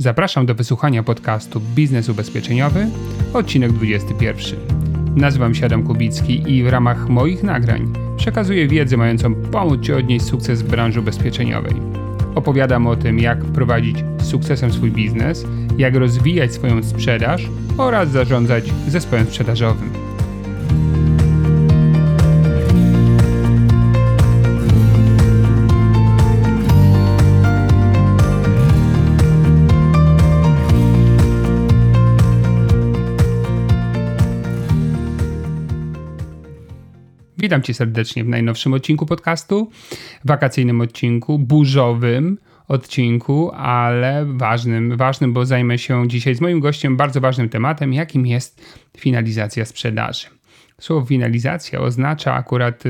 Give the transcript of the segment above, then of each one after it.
Zapraszam do wysłuchania podcastu Biznes Ubezpieczeniowy, odcinek 21. Nazywam się Adam Kubicki i w ramach moich nagrań przekazuję wiedzę mającą pomóc Ci odnieść sukces w branży ubezpieczeniowej. Opowiadam o tym, jak prowadzić z sukcesem swój biznes, jak rozwijać swoją sprzedaż oraz zarządzać zespołem sprzedażowym. Witam Cię serdecznie w najnowszym odcinku podcastu, wakacyjnym odcinku, burzowym odcinku, ale ważnym, ważnym, bo zajmę się dzisiaj z moim gościem bardzo ważnym tematem, jakim jest finalizacja sprzedaży. Słowo finalizacja oznacza akurat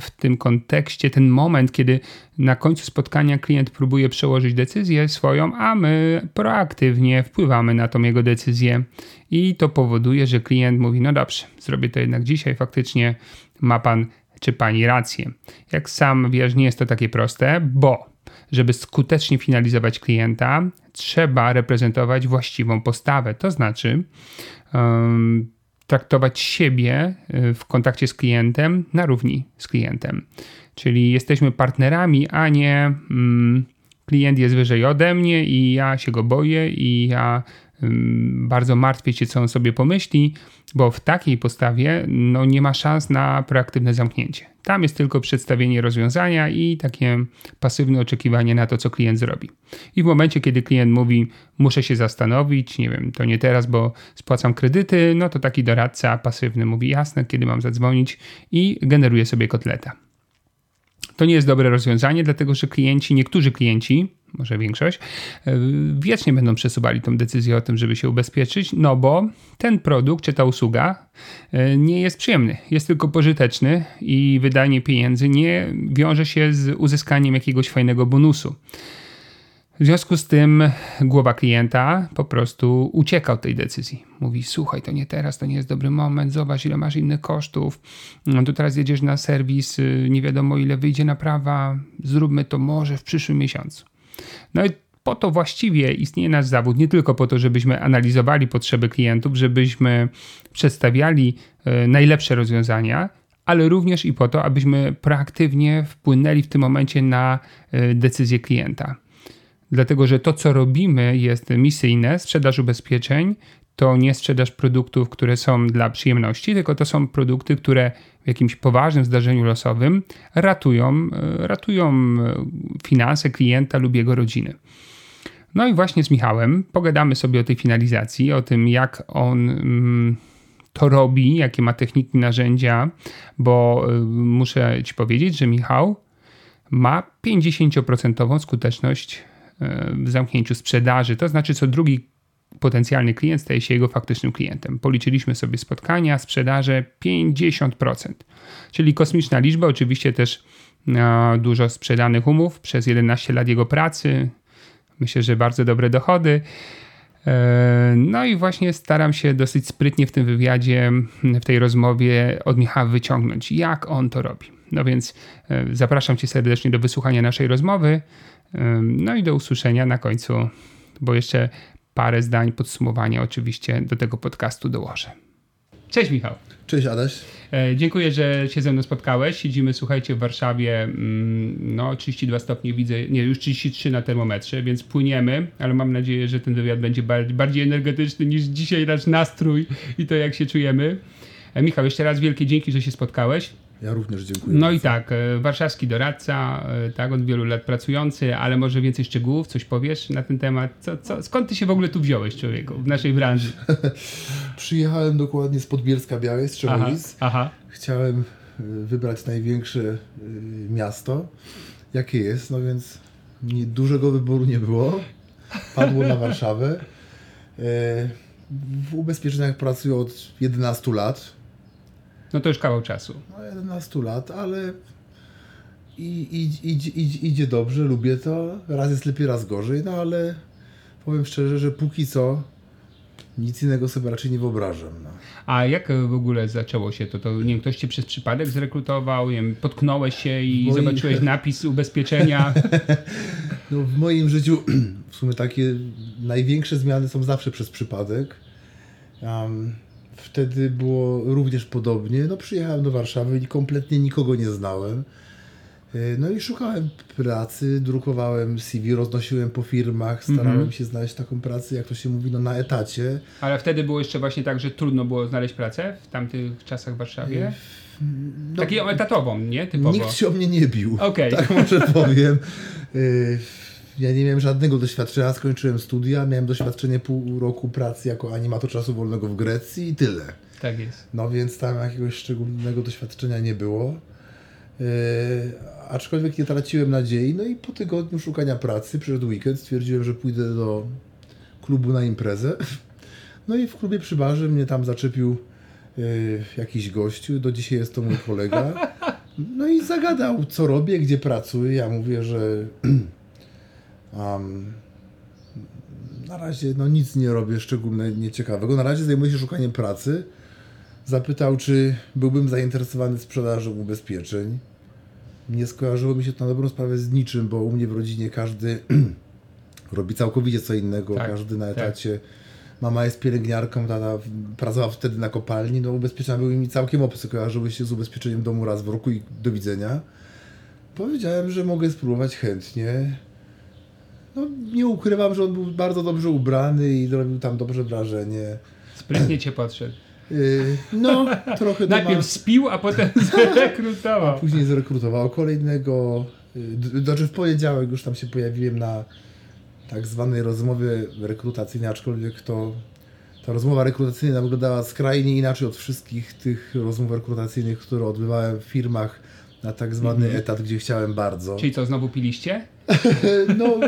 w tym kontekście ten moment, kiedy na końcu spotkania klient próbuje przełożyć decyzję swoją, a my proaktywnie wpływamy na tą jego decyzję i to powoduje, że klient mówi: No dobrze, zrobię to jednak dzisiaj, faktycznie ma pan czy pani rację. Jak sam wiesz, nie jest to takie proste, bo żeby skutecznie finalizować klienta, trzeba reprezentować właściwą postawę. To znaczy, um, traktować siebie y, w kontakcie z klientem na równi z klientem. Czyli jesteśmy partnerami, a nie mm, klient jest wyżej ode mnie i ja się go boję i ja bardzo martwię się, co on sobie pomyśli, bo w takiej postawie no, nie ma szans na proaktywne zamknięcie. Tam jest tylko przedstawienie rozwiązania i takie pasywne oczekiwanie na to, co klient zrobi. I w momencie, kiedy klient mówi, muszę się zastanowić, nie wiem, to nie teraz, bo spłacam kredyty, no to taki doradca pasywny mówi, jasne, kiedy mam zadzwonić i generuje sobie kotleta. To nie jest dobre rozwiązanie, dlatego że klienci, niektórzy klienci, może większość, e, wiecznie będą przesuwali tą decyzję o tym, żeby się ubezpieczyć, no bo ten produkt czy ta usługa e, nie jest przyjemny, jest tylko pożyteczny i wydanie pieniędzy nie wiąże się z uzyskaniem jakiegoś fajnego bonusu. W związku z tym głowa klienta po prostu ucieka od tej decyzji. Mówi: Słuchaj, to nie teraz, to nie jest dobry moment, zobacz, ile masz innych kosztów. No tu teraz jedziesz na serwis, y, nie wiadomo ile wyjdzie naprawa, zróbmy to może w przyszłym miesiącu. No i po to właściwie istnieje nasz zawód, nie tylko po to, żebyśmy analizowali potrzeby klientów, żebyśmy przedstawiali y, najlepsze rozwiązania, ale również i po to, abyśmy proaktywnie wpłynęli w tym momencie na y, decyzję klienta dlatego że to, co robimy, jest misyjne. Sprzedaż ubezpieczeń to nie sprzedaż produktów, które są dla przyjemności, tylko to są produkty, które w jakimś poważnym zdarzeniu losowym ratują, e, ratują e, finanse klienta lub jego rodziny. No i właśnie z Michałem pogadamy sobie o tej finalizacji, o tym, jak on mm, to robi, jakie ma techniki, narzędzia, bo e, muszę Ci powiedzieć, że Michał ma 50% skuteczność w zamknięciu sprzedaży. To znaczy, co drugi potencjalny klient staje się jego faktycznym klientem. Policzyliśmy sobie spotkania, sprzedaże 50%, czyli kosmiczna liczba. Oczywiście też dużo sprzedanych umów przez 11 lat jego pracy. Myślę, że bardzo dobre dochody. E, no i właśnie staram się dosyć sprytnie w tym wywiadzie, w tej rozmowie od Michała wyciągnąć, jak on to robi. No więc e, zapraszam Cię serdecznie do wysłuchania naszej rozmowy. No i do usłyszenia na końcu, bo jeszcze parę zdań podsumowania oczywiście do tego podcastu dołożę. Cześć Michał. Cześć Adaś. E, dziękuję, że się ze mną spotkałeś. Siedzimy, słuchajcie, w Warszawie, mm, no 32 stopnie widzę, nie, już 33 na termometrze, więc płyniemy, ale mam nadzieję, że ten wywiad będzie bardziej energetyczny niż dzisiaj nasz nastrój i to jak się czujemy. E, Michał, jeszcze raz wielkie dzięki, że się spotkałeś. Ja również dziękuję. No i tak, e, warszawski doradca, e, tak, od wielu lat pracujący, ale może więcej szczegółów, coś powiesz na ten temat? Co, co, skąd ty się w ogóle tu wziąłeś, człowieku, w naszej branży? Przyjechałem dokładnie z Podbielska Białej, z aha. Chciałem e, wybrać największe miasto, jakie jest, no więc nie, dużego wyboru nie było. Padło na Warszawę. W ubezpieczeniach pracuję od 11 lat no to już kawał czasu. No 11 lat, ale i, i, idzie, dobrze, lubię to. Raz jest lepiej, raz gorzej, no ale powiem szczerze, że póki co nic innego sobie raczej nie wyobrażam. No. A jak w ogóle zaczęło się to? to nie wiem, ktoś cię przez przypadek zrekrutował, nie wiem, potknąłeś się i Moich... zobaczyłeś napis ubezpieczenia? No, w moim życiu w sumie takie największe zmiany są zawsze przez przypadek. Um, wtedy było również podobnie. No, przyjechałem do Warszawy i kompletnie nikogo nie znałem. E, no i szukałem pracy, drukowałem CV, roznosiłem po firmach, starałem mm -hmm. się znaleźć taką pracę, jak to się mówi, no na etacie. Ale wtedy było jeszcze właśnie tak, że trudno było znaleźć pracę w tamtych czasach w Warszawie? E, no, Taką etatową, nie? Typowo. Nikt się o mnie nie bił. Okay. Tak może powiem. Ja nie miałem żadnego doświadczenia, skończyłem studia, miałem doświadczenie pół roku pracy jako animator czasu wolnego w Grecji i tyle. Tak jest. No więc tam jakiegoś szczególnego doświadczenia nie było. Yy, aczkolwiek nie traciłem nadziei. No i po tygodniu szukania pracy, przed weekend, stwierdziłem, że pójdę do klubu na imprezę. No i w klubie przy barze mnie tam zaczepił yy, jakiś gościu. Do dzisiaj jest to mój kolega. No i zagadał, co robię, gdzie pracuję. Ja mówię, że um, na razie no, nic nie robię szczególnie nieciekawego. Na razie zajmuję się szukaniem pracy. Zapytał, czy byłbym zainteresowany sprzedażą ubezpieczeń. Nie skojarzyło mi się to na dobrą sprawę z niczym, bo u mnie w rodzinie każdy robi całkowicie co innego, tak, każdy na tak. etacie. Tak. Mama jest pielęgniarką, tata pracował wtedy na kopalni, no ubezpieczenia były mi całkiem obce, kojarzyły się z ubezpieczeniem domu raz w roku i do widzenia. Powiedziałem, że mogę spróbować chętnie. No, nie ukrywam, że on był bardzo dobrze ubrany i robił tam dobrze wrażenie. Sprytnie cię podszedł. Yy, no, trochę Najpierw ma... spił, a potem zrekrutował. A później zrekrutował kolejnego. Yy, znaczy w poniedziałek już tam się pojawiłem na tak zwanej rozmowie rekrutacyjnej, aczkolwiek to ta rozmowa rekrutacyjna wyglądała skrajnie inaczej od wszystkich tych rozmów rekrutacyjnych, które odbywałem w firmach na tak zwany mm -hmm. etat, gdzie chciałem bardzo. Czyli co, znowu piliście? no,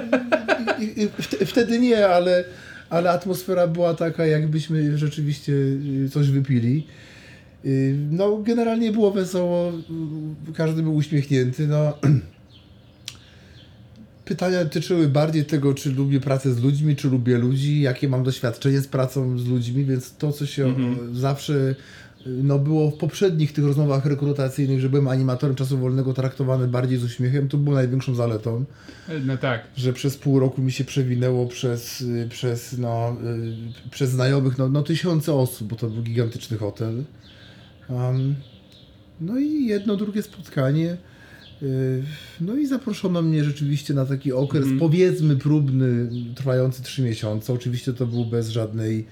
wtedy nie, ale ale atmosfera była taka, jakbyśmy rzeczywiście y, coś wypili. Y, no, generalnie było wesoło, y, każdy był uśmiechnięty. No. Pytania dotyczyły bardziej tego, czy lubię pracę z ludźmi, czy lubię ludzi, jakie mam doświadczenie z pracą z ludźmi, więc to, co się mhm. zawsze no było w poprzednich tych rozmowach rekrutacyjnych, że byłem animatorem czasu wolnego traktowany bardziej z uśmiechem, to było największą zaletą. No tak. Że przez pół roku mi się przewinęło przez, przez, no, przez znajomych no, no tysiące osób, bo to był gigantyczny hotel. Um, no i jedno, drugie spotkanie. Y, no i zaproszono mnie rzeczywiście na taki okres, mm. powiedzmy próbny, trwający trzy miesiące. Oczywiście to był bez żadnej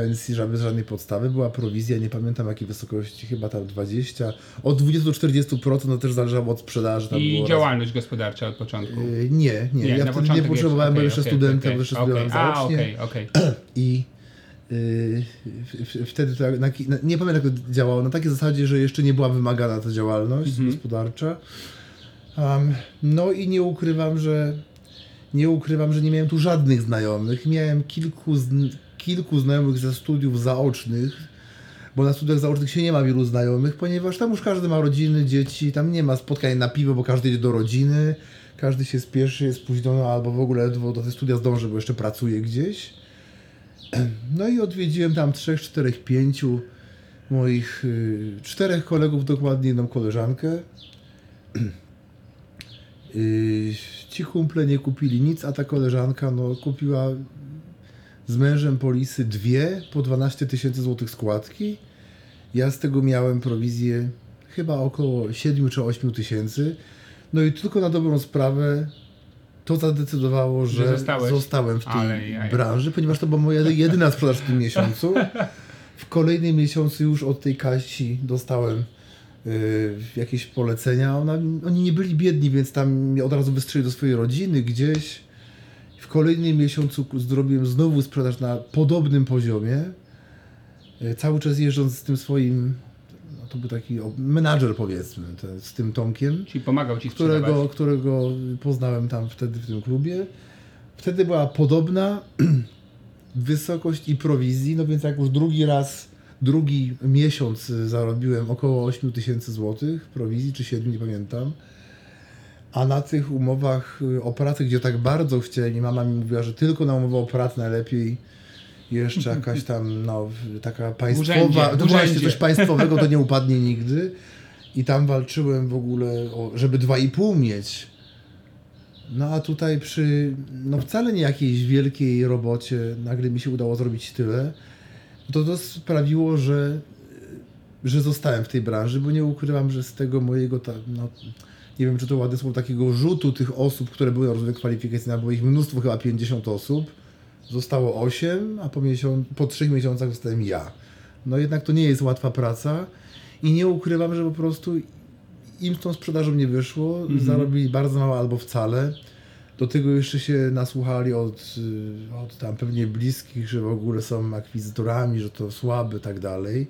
pensji, żeby żadnej podstawy. Była prowizja, nie pamiętam jakiej wysokości, chyba tam 20, od 20 do 40%, no też zależało od sprzedaży. Tam I działalność raz... gospodarcza od początku? Yy, nie, nie, nie. Ja wtedy nie potrzebowałem, bo jeszcze okay, studentem, okay, jeszcze okay. studiowałem zaocznie. A, okay, okay. I Yy, wtedy to, na, na, nie pamiętam jak to działało, na takiej zasadzie, że jeszcze nie była wymagana ta działalność mm -hmm. gospodarcza. Um, no i nie ukrywam, że nie ukrywam, że nie miałem tu żadnych znajomych. Miałem kilku, kilku znajomych ze studiów zaocznych, bo na studiach zaocznych się nie ma wielu znajomych, ponieważ tam już każdy ma rodziny, dzieci, tam nie ma spotkań na piwo, bo każdy idzie do rodziny, każdy się spieszy, jest spóźniony albo w ogóle ledwo do te studia zdąży, bo jeszcze pracuje gdzieś. No i odwiedziłem tam trzech, czterech, pięciu moich y, czterech kolegów, dokładnie jedną koleżankę. Y, ci kumple nie kupili nic, a ta koleżanka no, kupiła z mężem polisy dwie po 12 tysięcy złotych składki. Ja z tego miałem prowizję chyba około 7 czy 8 tysięcy. No i tylko na dobrą sprawę to zadecydowało, że, że zostałem w tej branży, ponieważ to była moja jedyna sprzedaż w tym miesiącu. W kolejnym miesiącu już od tej Kasi dostałem y, jakieś polecenia. Ona, oni nie byli biedni, więc tam od razu wystrzeli do swojej rodziny gdzieś. W kolejnym miesiącu zrobiłem znowu sprzedaż na podobnym poziomie. E, cały czas jeżdżąc z tym swoim, no to był taki menadżer powiedzmy, te, z tym Tomkiem. Czyli pomagał Ci którego, którego poznałem tam wtedy w tym klubie. Wtedy była podobna wysokość i prowizji, no więc jak już drugi raz, drugi miesiąc zarobiłem około 8 tysięcy złotych prowizji, czy 7, nie pamiętam a na tych umowach y, o pracę, gdzie tak bardzo chcieli, mama mi mówiła, że tylko na umowę o pracę najlepiej jeszcze jakaś tam, no, taka państwowa, urzędzie, no właśnie coś państwowego to nie upadnie nigdy. I tam walczyłem w ogóle, o, żeby 2,5 mieć. No a tutaj przy no wcale nie jakiejś wielkiej robocie nagle mi się udało zrobić tyle. To to sprawiło, że, że zostałem w tej branży, bo nie ukrywam, że z tego mojego, ta, no, nie wiem czy to ładne słowo, takiego rzutu tych osób, które były na rozwoju kwalifikacyjnym, było ich mnóstwo, chyba 50 osób, zostało 8, a po, miesiąc, po 3 miesiącach zostałem ja. No jednak to nie jest łatwa praca i nie ukrywam, że po prostu im z tą sprzedażą nie wyszło, -hmm. zarobili bardzo mało albo wcale. Do tego jeszcze się nasłuchali od, y, od tam pewnie bliskich, że w ogóle są akwizytorami, że to słabe i tak dalej.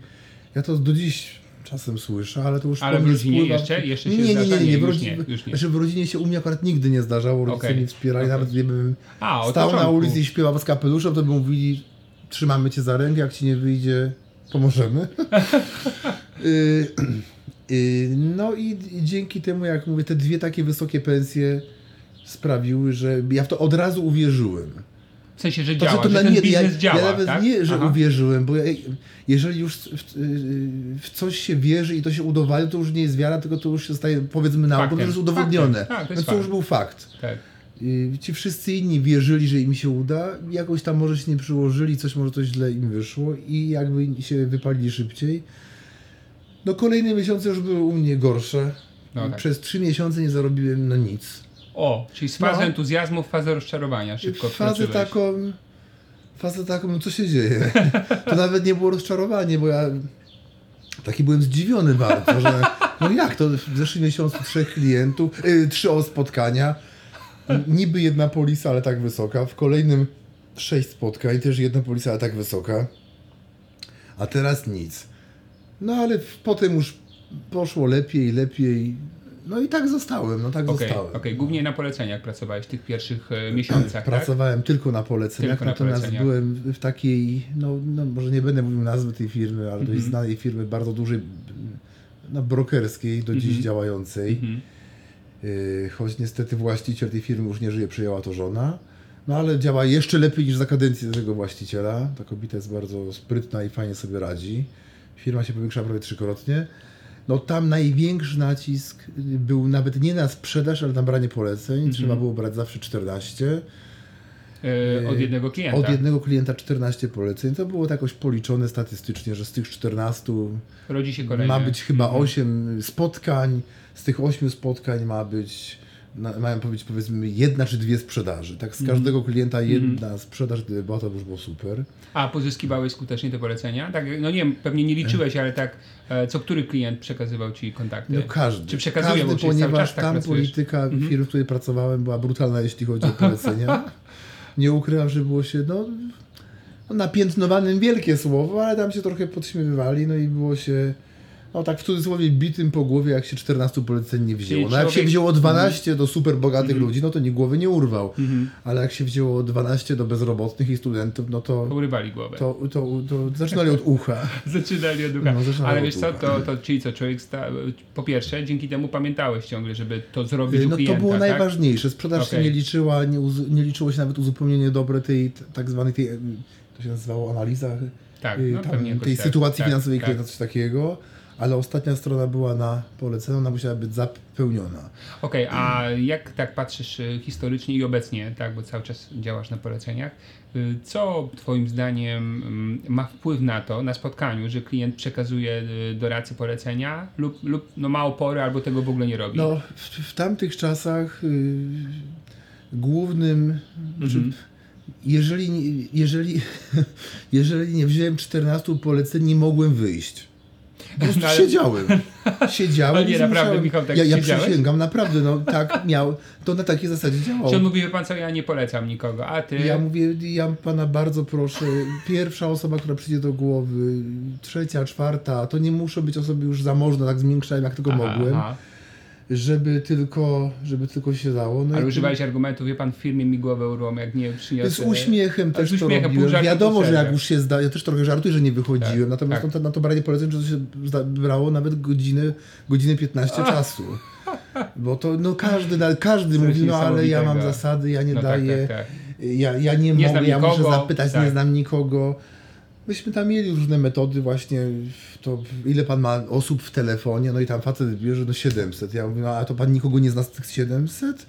Ja to do dziś czasem słyszę, ale to już Ale w rodzinie spływa... jeszcze, jeszcze się nie, nie, nie, nie, nie, w rodzinie, już nie, już nie. Znaczy w rodzinie się u mnie akurat nigdy nie zdarzało, rodzice okay. mnie wspierali, okay. nawet gdybym A, stał na ulicy i śpiewał z kapeluszem, to by mówili trzymamy cię za rękę, jak ci nie wyjdzie, pomożemy. y Y, no i dzięki temu, jak mówię, te dwie takie wysokie pensje sprawiły, że ja w to od razu uwierzyłem. W sensie, że działa, to, że ten nie, biznes ja, działa, Ja nawet tak? nie, że Aha. uwierzyłem, bo ja, jeżeli już w, w, coś się wierzy i to się udowodni, to już nie jest wiara, tylko to już się staje powiedzmy nauką, to już jest udowodnione. Tak, to, jest to już był fakt. Tak. Ci wszyscy inni wierzyli, że im się uda, jakoś tam może się nie przyłożyli, coś może to źle im wyszło i jakby się wypalili szybciej no kolejne miesiące już były u mnie gorsze. No, tak. Przez trzy miesiące nie zarobiłem no nic. O, czyli z fazy no. entuzjazmu w fazę rozczarowania szybko Fazę taką, fazę taką, no co się dzieje? To nawet nie było rozczarowanie, bo ja taki byłem zdziwiony bardzo, że no jak to w zeszłym miesiącu trzech klientów, yy, trzy spotkania, niby jedna polisa, ale tak wysoka, w kolejnym sześć spotkań, też jedna polisa, ale tak wysoka, a teraz nic. No ale potem już poszło lepiej, lepiej. No i tak zostałem, no tak okay, zostałem. Okej, okay. głównie na poleceniach pracowałeś w tych pierwszych e, miesiącach, tak? Pracowałem tak? tylko na poleceniach, tylko natomiast na poleceniach. byłem w takiej, no, no może nie będę mówił nazwy tej firmy, ale dość mhm. znanej firmy, bardzo dużej, no, brokerskiej, do dziś mm -hmm. działającej. Mm -hmm. choć niestety właściciel tej firmy już nie żyje, przyjęła to żona. No ale działa jeszcze lepiej niż za kadencji tego właściciela. Ta kobieta jest bardzo sprytna i fajnie sobie radzi firma się powiększa prawie trzykrotnie. No tam największy nacisk był nawet nie na sprzedaż, ale na branie poleceń. Mm -hmm. Trzeba było brać zawsze 14. Yy, od jednego klienta. Od jednego klienta 14 poleceń. To było tak jakoś policzone statystycznie, że z tych 14 Rodzi się kolejne. ma być chyba 8 mm -hmm. spotkań. Z tych 8 spotkań ma być mają powiedzieć powiedzmy jedna czy dwie sprzedaży. Tak z mhm. każdego klienta mhm. jedna mm. sprzedaż, gdyby była, to już było super. A pozyskiwałeś skutecznie te polecenia? Tak, no nie wiem, pewnie nie liczyłeś, ale tak e, co który klient przekazywał Ci kontakty? No każdy. Czy przekazuje, każdy, ponieważ tak tam polityka mm firm, w której pracowałem była brutalna, jeśli chodzi o polecenia. nie ukrywam, że było się no, no napiętnowanym wielkie słowo, ale tam się trochę podśmiewywali, no i było się no tak w cudzysłowie bitym po głowie, jak się 14 poleceń nie wzięło. No jak się wzięło 12 do super bogatych -hmm. ludzi, no to nie głowy nie urwał. -hmm. Ale jak się wzięło 12 do bezrobotnych i studentów, no to... Urywali głowę. To, to, to zaczynali od ucha. zaczynali od ucha. No, Ale wiesz co, to, to czyli co, człowiek sta... po pierwsze, dzięki temu pamiętałeś ciągle, żeby to zrobić no, klienta, to było tak? najważniejsze. Sprzedaż okay. się nie liczyła, nie, nie liczyło się nawet uzupełnienie dobre tej tak zwanej, tej, to się nazywało analiza tak, y, no, tam, tej tak, sytuacji tak, finansowej tak, klienta, coś takiego ale ostatnia strona była na poleceniu, ona musiała być zapełniona. Okej, okay, a jak tak patrzysz y, historycznie i obecnie, tak, bo cały czas działasz na poleceniach, y, co Twoim zdaniem mm, ma wpływ na to, na spotkaniu, że klient przekazuje y, doradcy polecenia lub, lub no, ma opory albo tego w ogóle nie robi? No, w, w tamtych czasach yy, głównym, mhm. jeżeli, jeżeli, jeżeli nie wziąłem 14 poleceń, nie mogłem wyjść. Po prostu no, ale... siedziałem. Siedziałem. Ale nie, naprawdę, Michał, tak Ja, ja przysięgam, naprawdę, no tak miał. To na takiej zasadzie działało. Czy on mówi, pan co, ja nie polecam nikogo, a ty? Ja mówię, ja pana bardzo proszę, pierwsza osoba, która przyjdzie do głowy, trzecia, czwarta, to nie muszą być osoby już zamożne, tak zmiękczałem, jak tylko aha, mogłem. Aha żeby tylko, żeby tylko się dało. No Ale używałeś argumentu, wie pan, w firmie mi głowę urwą, jak nie przyniosę... Z uśmiechem też z uśmiechem, to robiłem. Wiadomo, że jak już się zda, ja też trochę żartuję, że nie wychodziłem, tak, natomiast tak. na to branie poleceń, że to się brało nawet godzinę, godzinę 15 Ach. czasu. Bo to no każdy, każdy mówi, no ale ja mam zasady, ja nie no daję, tak, tak, tak. ja, ja nie, nie mogę, ja muszę zapytać, nie tak. znam nikogo. Myśmy tam mieli różne metody właśnie, to ile pan ma osób w telefonie, no i tam facet bierze no 700. Ja mówię, no a to pan nikogo nie zna z tych 700?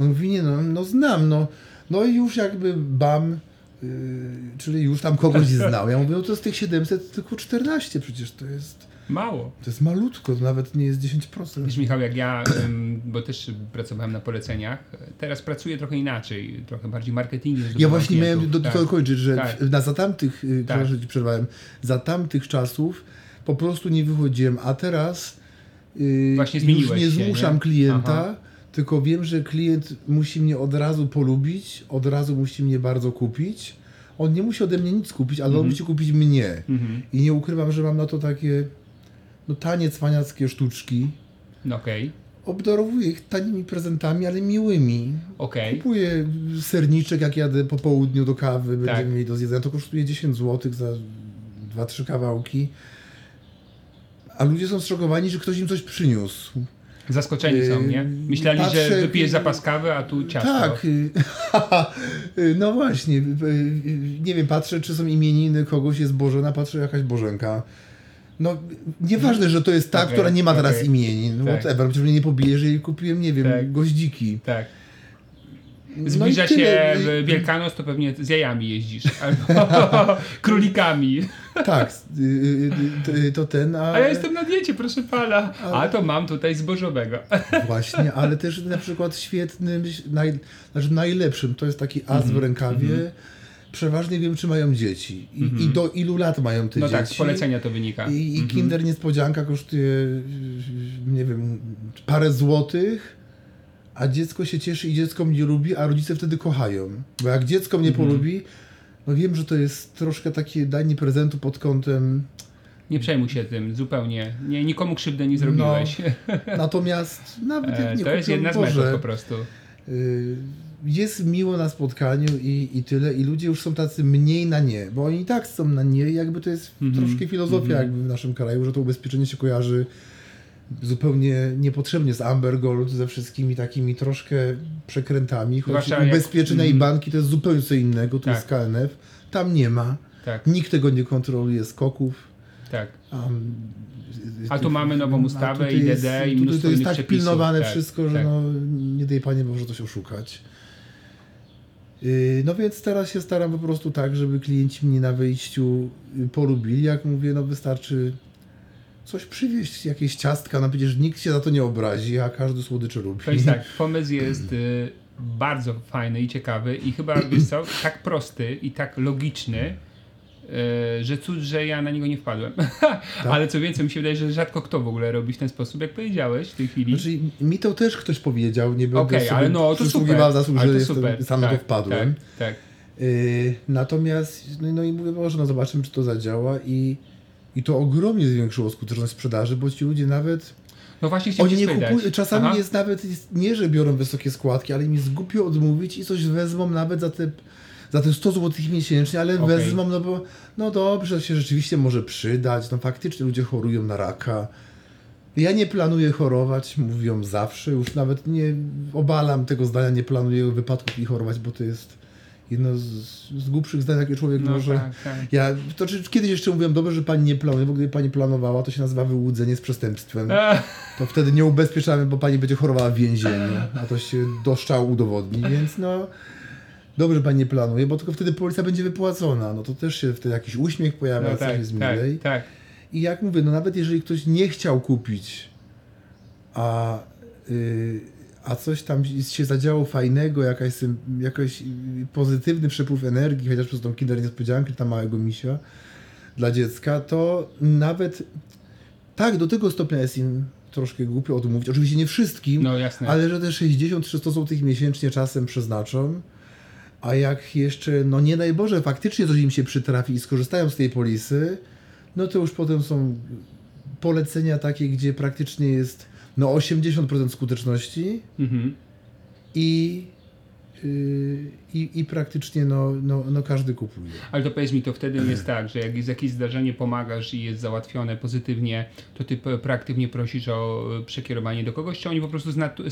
On mówi, nie no, no znam, no. No i już jakby bam, yy, czyli już tam kogoś znał. Ja mówię, no to z tych 700 tylko 14 przecież to jest... Mało. To jest malutko, to nawet nie jest 10%. Wiesz Michał, jak ja, bo też pracowałem na poleceniach, teraz pracuję trochę inaczej, trochę bardziej marketingiem. Ja właśnie miałem do, tak. to kończyć, że tak. na, za tamtych, y, tak. ci przerwałem, za tamtych czasów po prostu nie wychodziłem, a teraz yy, właśnie już nie zmuszam nie? klienta, Aha. tylko wiem, że klient musi mnie od razu polubić, od razu musi mnie bardzo kupić. On nie musi ode mnie nic kupić, ale mm -hmm. on mhm. musi kupić mnie. Mm -hmm. I nie ukrywam, że mam na to takie no, tanie, cwaniackie sztuczki. No, okej. Okay. Obdarowuję ich tanimi prezentami, ale miłymi. Okay. Kupuję serniczek, jak jadę po południu do kawy, tak. będziemy mieli do zjedzenia. To kosztuje 10 zł za 2-3 kawałki. A ludzie są zszokowani, że ktoś im coś przyniósł. Zaskoczeni są, nie? Myśleli, Patrzę, że wypijesz zapas kawy, a tu ciasto. Tak. no właśnie. Nie wiem, patrzę, czy są imieniny kogoś, jest Bożena, patrzę, jakaś Bożenka. No, nieważne, że to jest ta, okay, która nie ma teraz okay. imieni. No, tak. whatever, przecież mnie nie pobije, że kupiłem, nie wiem, tak. goździki. Tak. No Zbliża no się Wielkanoc, to pewnie z jajami jeździsz. Albo królikami. Tak, y, y, y, to ten. A... a ja jestem na diecie, proszę pana. A to mam tutaj zbożowego. Właśnie, ale też na przykład świetnym, naj, znaczy najlepszym, to jest taki as w mhm, rękawie. Mm -hmm przeważnie wiem, czy mają dzieci i, i do ilu lat mają te no dzieci. No tak, z polecenia to wynika. I, i -hmm. Kinder Niespodzianka kosztuje, nie wiem, parę złotych, a dziecko się cieszy i dziecko mnie lubi, a rodzice wtedy kochają. Bo jak dziecko mnie -hmm. polubi, no wiem, że to jest troszkę takie danie prezentu pod kątem... Nie przejmuj się tym, zupełnie. Nie, nikomu krzywdę nie zrobiłeś. No, natomiast nawet jak nie To jest jedna z metod po prostu. Y, jest miło na spotkaniu i, i tyle. I ludzie już są tacy mniej na nie, bo oni i tak są na nie. Jakby to jest mm -hmm. troszkę filozofia mm -hmm. jakby w naszym kraju, że to ubezpieczenie się kojarzy zupełnie niepotrzebnie z Amber Gold, ze wszystkimi takimi troszkę przekrętami. Choć ubezpieczenia i mhm. banki to jest zupełnie co innego, to tak. jest KNF. Tam nie ma. Tak. Nikt tego nie kontroluje skoków. Tak. Um, a tu mamy nową ustawę, IDD jest, i mnóstwo To jest tak przepisów. pilnowane tak, wszystko, że tak. no, nie daj Panie może coś oszukać. Yy, no więc teraz się staram po prostu tak, żeby klienci mnie na wyjściu y, polubili. Jak mówię, no wystarczy coś przywieźć, jakieś ciastka, no przecież nikt się za to nie obrazi, a każdy słodycze lubi. To jest tak, pomysł jest y, bardzo fajny i ciekawy i chyba, wiesz co, tak prosty i tak logiczny, y, że cud, że ja na niego nie wpadłem. Tak? Ale co więcej, mi się wydaje, że rzadko kto w ogóle robi w ten sposób, jak powiedziałeś w tej chwili. Znaczy, mi to też ktoś powiedział, nie będę okay, ale no, to super. zasług, że super. sam tak, to wpadłem. Tak, tak. Yy, natomiast, no, no i mówię, może no zobaczymy, czy to zadziała i i to ogromnie zwiększyło skuteczność sprzedaży, bo ci ludzie nawet. No właśnie Oni nie kupują. Czasami Aha. jest nawet jest, nie, że biorą wysokie składki, ale mi zgupio odmówić i coś wezmą nawet za te, za te 100 zł miesięcznie, ale okay. wezmą, no bo no dobrze, to się rzeczywiście może przydać. No faktycznie ludzie chorują na raka. Ja nie planuję chorować, mówią zawsze, już nawet nie obalam tego zdania, nie planuję wypadków i chorować, bo to jest jedno z, z głupszych zdań, jakie człowiek no, może. Tak, tak. Ja, to czy, kiedyś jeszcze mówiłem, dobrze, że pani nie planuje, bo gdyby pani planowała, to się nazywa wyłudzenie z przestępstwem. To wtedy nie ubezpieczamy, bo pani będzie chorowała w więzieniu, a to się do szczału udowodni, więc no. Dobrze, pani planuje, bo tylko wtedy policja będzie wypłacona. No to też się wtedy jakiś uśmiech pojawia, no, coś tak, jest tak, milej. Tak, I jak mówię, no nawet jeżeli ktoś nie chciał kupić, a yy, a coś tam się zadziało fajnego, jakaś, jakiś pozytywny przepływ energii, chociaż przez tą kinder niespodziankę, tam małego misia dla dziecka, to nawet tak, do tego stopnia jest im troszkę głupio o tym mówić. Oczywiście nie wszystkim, no, ale że te 60-300 zł miesięcznie czasem przeznaczą, a jak jeszcze, no nie daj Boże, faktycznie coś im się przytrafi i skorzystają z tej polisy, no to już potem są polecenia takie, gdzie praktycznie jest no 80% skuteczności mhm. i I, I praktycznie no, no, no każdy kupuje. Ale to powiedz mi, to wtedy jest tak, że jak jest jakieś zdarzenie, pomagasz i jest załatwione pozytywnie, to ty proaktywnie prosisz o przekierowanie do kogoś, czy oni po prostu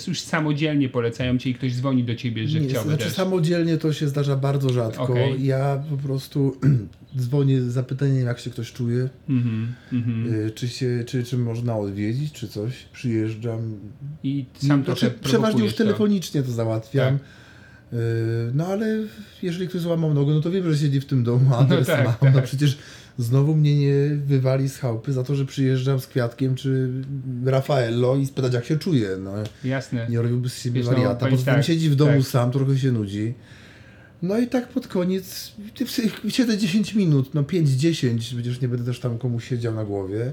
już samodzielnie polecają cię i ktoś dzwoni do ciebie, że Nie, chciałby Znaczy też? samodzielnie to się zdarza bardzo rzadko. Okay. Ja po prostu dzwonię z zapytaniem, jak się ktoś czuje, mm -hmm. czy, się, czy, czy można odwiedzić, czy coś. Przyjeżdżam. I sam to znaczy, Przeważnie już telefonicznie to załatwiam. Tak Yy, no ale jeżeli ktoś złamał nogę, no to wiem, że siedzi w tym domu, a adres no tak, mam. Tak. No przecież znowu mnie nie wywali z chałupy za to, że przyjeżdżam z Kwiatkiem czy Rafaello i spytać jak się czuje. No. Jasne. Nie robiłby z siebie Wiesz, no, wariata. No, tak, siedzi w domu tak. sam, trochę się nudzi. No i tak pod koniec, siedzę 10 minut, no 5-10, przecież nie będę też tam komuś siedział na głowie.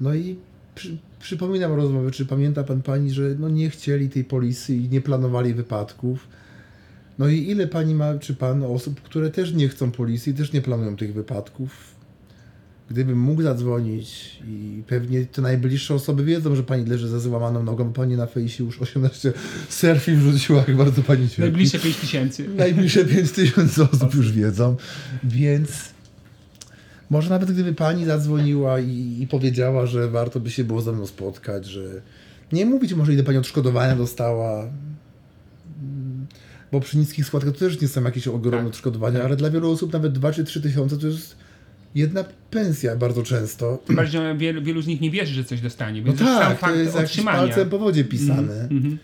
No i przy, przypominam rozmowę, czy pamięta pan pani, że no nie chcieli tej polisy i nie planowali wypadków. No i ile pani ma, czy pan, osób, które też nie chcą policji, też nie planują tych wypadków? Gdybym mógł zadzwonić i pewnie te najbliższe osoby wiedzą, że pani leży ze złamaną nogą, bo pani na fejsie już 18 selfie wrzuciła, jak bardzo pani cierpi. Najbliższe 5 tysięcy. Najbliższe 5 tysięcy osób już wiedzą, więc może nawet gdyby pani zadzwoniła i, i, powiedziała, że warto by się było ze mną spotkać, że nie mówić może ile pani odszkodowania dostała, bo przy niskich składkach to też nie są jakieś ogromne tak. odszkodowania, ale dla wielu osób nawet 2 czy 3 tysiące to jest jedna pensja bardzo często. Tym bardziej, że wielu, wielu z nich nie wierzy, że coś dostanie. No tak, to jest jakiś palcem po wodzie pisane. Mm -hmm.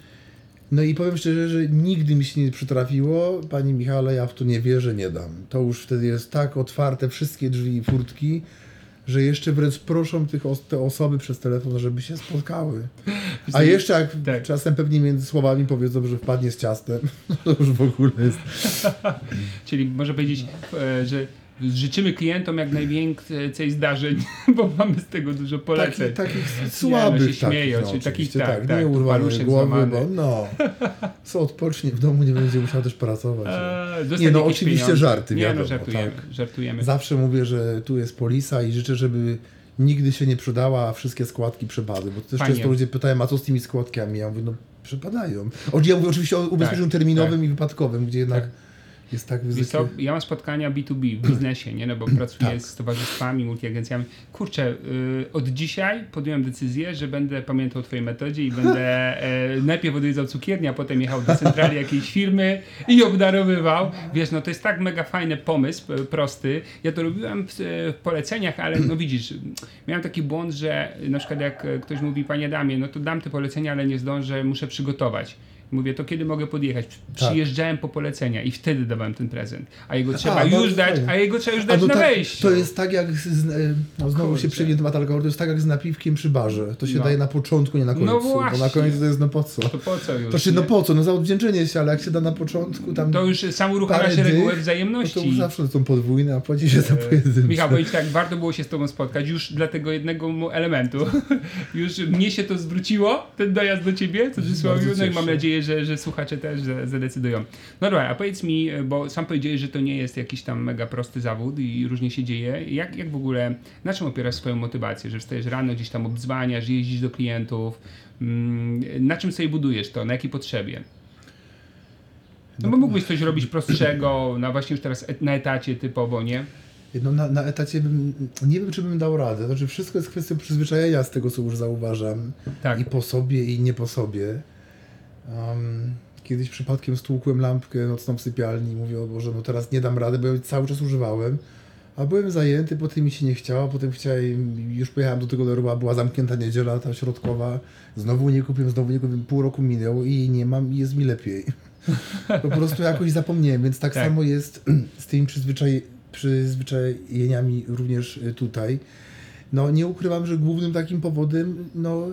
No i powiem szczerze, że nigdy mi się nie przytrafiło. Pani Michale, ja w to nie wierzę, nie dam. To już wtedy jest tak otwarte wszystkie drzwi i furtki, że jeszcze wręcz proszą tych te osoby przez telefon, żeby się spotkały. A jeszcze jak tak. czasem pewnie między słowami powiedzą, że wpadnie z ciastem, to już w ogóle jest. Czyli może powiedzieć, e, że życzymy klientom jak najwięcej zdarzeń, bo mamy z tego dużo poleceń. Taki, takich słabych. Nie, no się śmieją, no, takich tak, tak, tak, nie urwane głowy, bo no, co odpocznie w domu, nie będzie musiał też pracować. Eee, nie, no oczywiście pieniądze. żarty, nie, no, wiadomo, no, żartujemy, tak. żartujemy. Zawsze mówię, że tu jest polisa i życzę, żeby nigdy się nie przydała, a wszystkie składki przepadły, bo też Fajnie. często ludzie pytają, a co z tymi składkami? Ja mówię, no przepadają. Ja mówię oczywiście o ubezpieczeniu tak, terminowym tak. i wypadkowym, gdzie jednak tak jest tak wysokie. ja mam spotkania B2B w biznesie, nie? No bo pracuję tak. z towarzystwami, multiagencjami. Kurczę, yy, od dzisiaj podjąłem decyzję, że będę pamiętał o twojej metodzie i będę yy, najpierw odwiedzał cukiernię, a potem jechał do centrali jakiejś firmy i obdarowywał. Wiesz, no to jest tak mega fajny pomysł, prosty. Ja to robiłem w, w poleceniach, ale no widzisz, miałem taki błąd, że na przykład jak ktoś mówi, panie Damie, no to dam te polecenia, ale nie zdążę, muszę przygotować. Mówię, to kiedy mogę podjechać? Tak. Przyjeżdżałem po polecenia i wtedy dawałem ten prezent. A jego trzeba a, już dać, a jego trzeba już dać no na tak, wejściu. To jest tak jak, z, e, no znowu Kurczę. się przegię temat alkoholu, to jest tak jak z napiwkiem przy barze. To się no. daje na początku, nie na końcu. No właśnie. Bo na końcu to jest no po co? To po co już? To się no po co? No za odwdzięczenie się, ale jak się da na początku tam To już sam uruchamia się regułę wzajemności. No to już zawsze są podwójne, a płaci się za e, pojedyncze. Michał, bo tak, warto było się z tobą spotkać już dla tego jednego elementu. już mnie się to zwróciło, ten dojazd do ciebie, co cudzysłowie, no i mam nadzieję, że, że słuchacze też zadecydują. No dobra, a powiedz mi, bo sam powiedziałeś, że to nie jest jakiś tam mega prosty zawód i różnie się dzieje. Jak, jak w ogóle, na czym opierasz swoją motywację? Że wstajesz rano, gdzieś tam obdzwaniasz, jeździsz do klientów. Mm, na czym sobie budujesz to? Na jakiej potrzebie? No bo mógłbyś coś robić prostszego, na właśnie już teraz na etacie typowo, nie? No na, na etacie bym, nie wiem, czy bym dał radę. Znaczy wszystko jest kwestią przyzwyczajenia z tego, co już zauważam. Tak. I po sobie, i nie po sobie. Um, Kiedyś przypadkiem stłukłem lampkę nocną w sypialni i mówię, o Boże, no teraz nie dam rady, bo ja cały czas używałem. A byłem zajęty, potem mi się nie chciało, potem chciałem, już pojechałem do tego Leroy, była zamknięta niedziela, ta środkowa, znowu nie kupiłem, znowu nie kupiłem, pół roku minęło i nie mam i jest mi lepiej. po prostu jakoś zapomniałem, więc tak, tak. samo jest z tymi przyzwyczaj, przyzwyczajeniami również tutaj. No nie ukrywam, że głównym takim powodem, no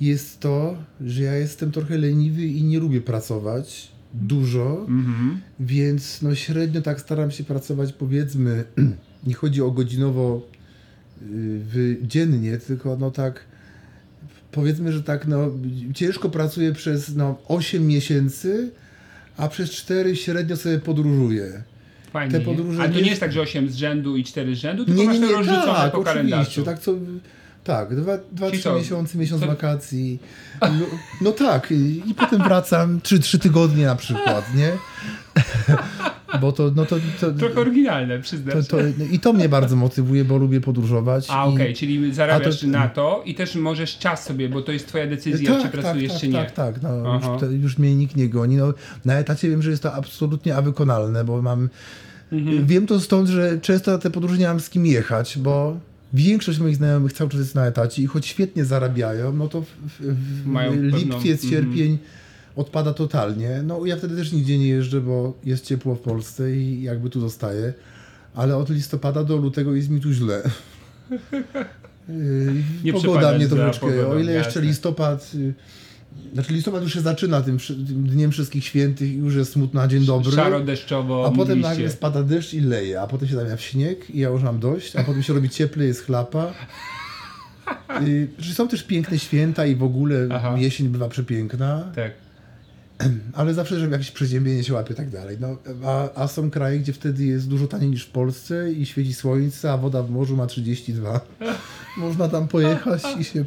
jest to, że ja jestem trochę leniwy i nie lubię pracować dużo, mm-hmm. więc no średnio tak staram się pracować powiedzmy, nie chodzi o godzinowo y, dziennie, tylko no tak powiedzmy, że tak no ciężko pracuję przez no 8 miesięcy, a przez 4 średnio sobie podróżuję. Fajnie. Te podróże Ale to nie jest tak, że 8 z rzędu i 4 z rzędu, tylko nie, nie, nie, masz to rozrzucone tak, po kalendarzu. Tak, co Tak, dwa, dwa trzy miesiące, miesiąc to... wakacji. No, no tak, i, i, potem wracam trzy, trzy tygodnie na przykład, nie? Bo to, no to, to Trochę oryginalne, przyznam to, to, I to mnie bardzo motywuje, bo lubię podróżować. A okej, okay, czyli zarabiasz to, na to i też możesz czas sobie, bo to jest twoja decyzja, tak, czy tak, pracujesz, tak, czy nie. Tak, tak, no, już, już, mnie nikt nie goni. No, na etacie wiem, że jest to absolutnie awykonalne, bo mam... Mhm. Wiem to stąd, że często na te podróże nie mam z kim jechać, bo Większość moich znajomych cały czas jest na etacie i choć świetnie zarabiają, no to w, w, w lipciec, pewną... sierpień mm odpada totalnie. No ja wtedy też nigdzie nie jeżdżę, bo jest ciepło w Polsce i jakby tu zostaję. Ale od listopada do lutego jest mi tu źle. nie Pogoda mnie troszeczkę. O ile jeszcze listopad. Znaczy listopad już się zaczyna tym, tym dniem wszystkich świętych i już jest smutno na dzień dobry. Szaro, deszczowo. A potem nagle spada deszcz i leje, a potem się zamienia w śnieg i ja już mam dość, a potem się robi cieplej, jest chlapa. Yy, są też piękne święta i w ogóle Aha. jesień bywa przepiękna. Tak. Ale zawsze, żeby jakieś przeziębienie się łapie i tak dalej. No, a, a są kraje, gdzie wtedy jest dużo taniej niż w Polsce i świeci słońce, a woda w morzu ma 32. Można tam pojechać i się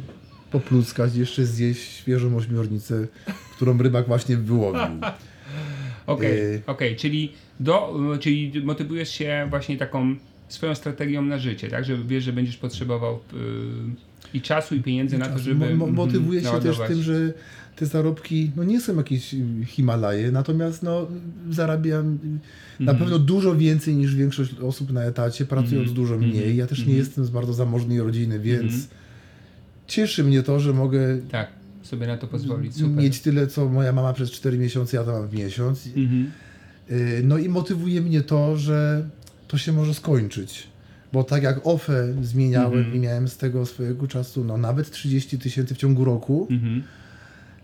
popluskać, jeszcze zjeść świeżą ośmiornicę, którą rybak właśnie wyłowił. Okej, okay, okay, czyli, do, czyli motywujesz się właśnie taką swoją strategią na życie, tak? Że wiesz, że będziesz potrzebował yy, i czasu, i pieniędzy I na to, żeby. Mo motywuje się też tym, że te zarobki no nie są jakieś Himalaje, natomiast no, zarabiam mm. na pewno dużo więcej niż większość osób na etacie, pracując mm. dużo mniej. Mhm. Ja też nie mhm. jestem z bardzo zamożnej rodziny, więc mhm. Cieszy mnie to, że mogę tak, sobie na to pozwolić. Super. mieć tyle, co moja mama przez 4 miesiące, ja to mam w miesiąc. Y, no i motywuje mnie to, że to się może skończyć. Bo tak jak OFE zmieniałem i miałem z tego swojego czasu no, nawet 30 tysięcy w ciągu roku,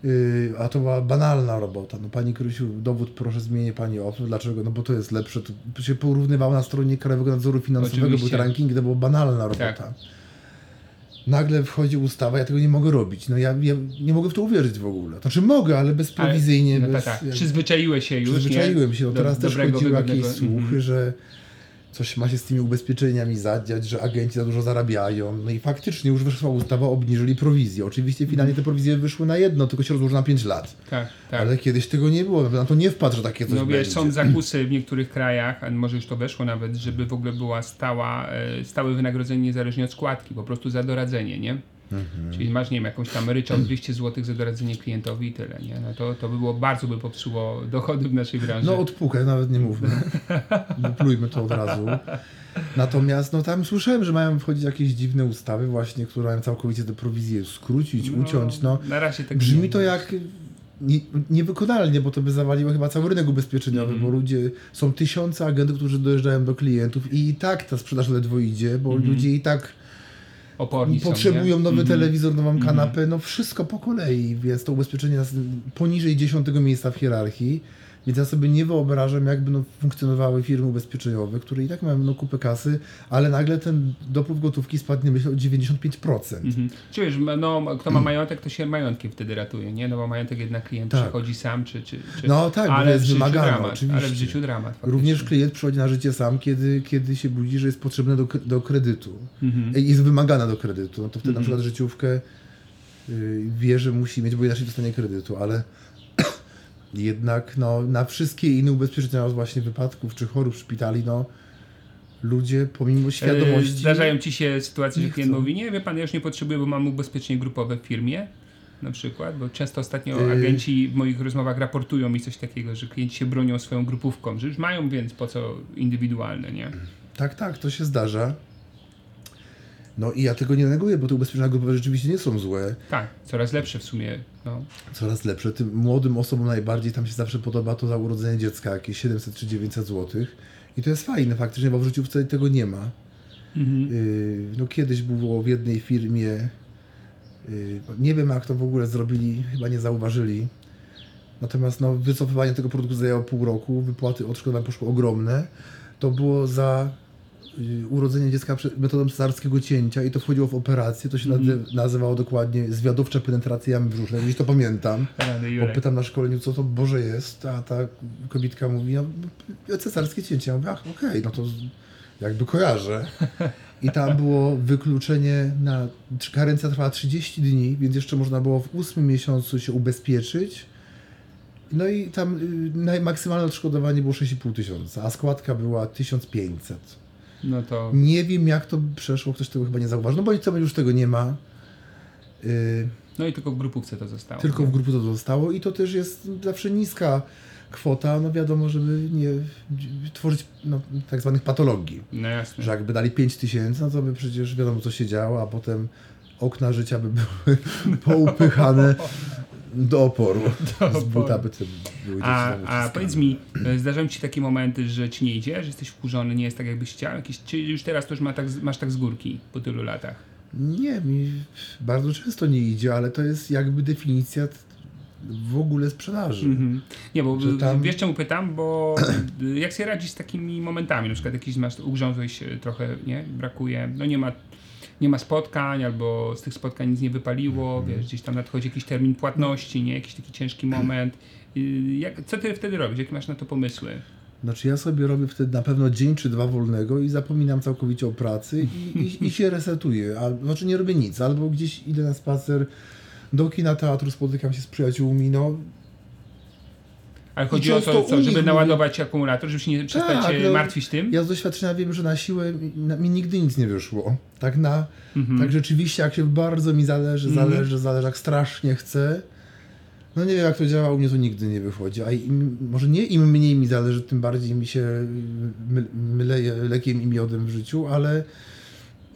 Yy, a to była banalna robota. No pani Krysiu, dowód proszę zmienię pani o Dlaczego? No bo to jest lepsze. To się porównywało na stronie Krajowego Nadzoru Finansowego, Oczywiście. był ranking, to była banalna robota. Tak. Nagle wchodzi ustawa, ja tego nie mogę robić. No ja, ja, nie mogę w to uwierzyć w ogóle. Znaczy mogę, ale bezprowizyjnie. Ale, no bez, tak, tak. Przyzwyczaiłeś się już, Przyzwyczaiłem się. No teraz do, też chodziły jakieś słuchy, mm -hmm. że coś ma się z tymi ubezpieczeniami zadziać, że agenci za dużo zarabiają. No i faktycznie już wyszła ustawa, obniżyli prowizję. Oczywiście finalnie te prowizje wyszły na jedno, tylko się rozłoży na 5 lat. Tak, tak. Ale kiedyś tego nie było, na to nie wpadł, że takie coś No wiesz, będzie. są zakusy w niektórych krajach, a może już to weszło nawet, żeby w ogóle była stała, e, stałe wynagrodzenie niezależnie od składki, po prostu za doradzenie, nie? Mhm. Czyli masz, nie wiem, jakąś tam ryczałt 200 zł za doradzenie klientowi i tyle, nie? No to, to by było, bardzo by popsuło dochody w naszej branży. No odpukaj, nawet nie mówmy. Plujmy to od razu. Natomiast no tam słyszałem, że mają wchodzić jakieś dziwne ustawy właśnie, które mają całkowicie te prowizje skrócić, no, uciąć. No, na razie tak Brzmi to jak nie, niewykonalnie, bo to by zawaliło chyba cały rynek ubezpieczeniowy, mm. bo ludzie, są tysiące agentów, którzy dojeżdżają do klientów i i tak ta sprzedaż ledwo idzie, bo mm. ludzie i tak Oporni potrzebują są, nowy mm. telewizor, nową mm. kanapę, no wszystko po kolei, więc to ubezpieczenie poniżej dziesiątego miejsca w hierarchii. Więc ja sobie nie wyobrażam, jakby no, funkcjonowały firmy ubezpieczeniowe, które i tak mają no, kupę kasy, ale nagle ten dopływ gotówki spadnie myślę o 95%. Mhm. Czujesz, no, kto ma majątek, to się majątkiem wtedy ratuje, nie? No bo majątek jednak klient tak. przychodzi sam, czy, czy, czy... No tak, ale bo jest wymagane, dramat, oczywiście. Ale w życiu dramat. Faktycznie. Również klient przychodzi na życie sam, kiedy, kiedy się budzi, że jest potrzebny do, do kredytu. Mhm. Jest wymagana do kredytu. No to wtedy mhm. na przykład życiówkę y, wie, że musi mieć, bo inaczej dostanie kredytu, ale jednak no, na wszystkie inne ubezpieczenia właśnie wypadków czy chorób szpitali, no ludzie pomimo świadomości... Zdarzają Ci się sytuacje, że klient mówi, nie wie Pan, ja już nie potrzebuję, bo mam ubezpieczenie grupowe w firmie na przykład, bo często ostatnio yy... agenci w moich rozmowach raportują mi coś takiego, że klienci się bronią swoją grupówką, że już mają więc po co indywidualne, nie? Tak, tak, to się zdarza. No i ja tego nie neguję, bo te ubezpieczenia grupowe rzeczywiście nie są złe. Tak, coraz lepsze w sumie. No. Coraz lepsze. Tym młodym osobom najbardziej tam się zawsze podoba to za urodzenie dziecka, jakieś 700 czy 900 zł. I to jest fajne faktycznie, bo w życiu wcale tego nie ma. Mhm. Yy, no kiedyś było w jednej firmie, yy, nie wiem jak to w ogóle zrobili, chyba nie zauważyli. Natomiast no, wycofywanie tego produktu zajęło pół roku, wypłaty odszkodowań poszły ogromne. To było za urodzenie dziecka metodą cesarskiego cięcia i to wchodziło w operację, to się mm. nazywało dokładnie zwiadowcza penetracja jamy brzusznej, jeśli to pamiętam. Bo pytam na szkoleniu, co to Boże jest, a ta kobietka mówi, no, cesarskie cięcie. Ja mówię, ach, okej, okay, no to jakby kojarzę. I tam było wykluczenie na. Karencja trwała 30 dni, więc jeszcze można było w ósmym miesiącu się ubezpieczyć. No i tam y, maksymalne odszkodowanie było 6,5 tysiąca, a składka była 1500. No to... Nie wiem jak to przeszło, ktoś tego chyba nie zauważył, no bo i co już tego nie ma. Y, no i tylko w grupówce to zostało. Tylko w grupówce to zostało i to też jest zawsze niska kwota, no wiadomo, żeby nie tworzyć no, tak zwanych patologii. No jasne. Że jakby dali 5 tysięcy, no to by przecież wiadomo co się działo, a potem okna życia by były poupychane do oporu. Do z buta by były A, a powiedz mi, e, zdarzają ci się takie momenty, że ci nie idzie, że jesteś wkurzony, nie jest tak jakbyś chciał? Jakieś, czy już teraz to już ma tak, masz tak z górki po tylu latach? Nie, mi bardzo często nie idzie, ale to jest jakby definicja w ogóle sprzedaży. Mm -hmm. Nie, bo tam... wiesz czemu pytam, bo jak sobie radzisz z takimi momentami, na przykład jakiś masz, ugrzązłeś trochę, nie, brakuje, no nie ma nie ma spotkań, albo z tych spotkań nic nie wypaliło, mm. wiesz, gdzieś tam nadchodzi jakiś termin płatności, nie, jakiś taki ciężki moment. Jak, co ty wtedy robisz? Jakie masz na to pomysły? Znaczy ja sobie robię wtedy na pewno dzień czy dwa wolnego i zapominam całkowicie o pracy i, i, i się resetuję. A, znaczy nie robię nic, albo gdzieś idę na spacer, do kina, teatru, spotykam się z przyjaciółmi, no ale chodzi o to, co, żeby naładować mówię... akumulator, żeby się nie przestać tak, no, martwić tym? Ja z doświadczenia wiem, że na siłę mi nigdy nic nie wyszło. Tak na, mhm. tak rzeczywiście, jak się bardzo mi zależy, mhm. zależy, zależy, jak strasznie chcę, no nie wiem jak to działa, u mnie to nigdy nie wychodzi. A im, może nie im mniej mi zależy, tym bardziej mi się my, myleje lekiem i miodem w życiu, ale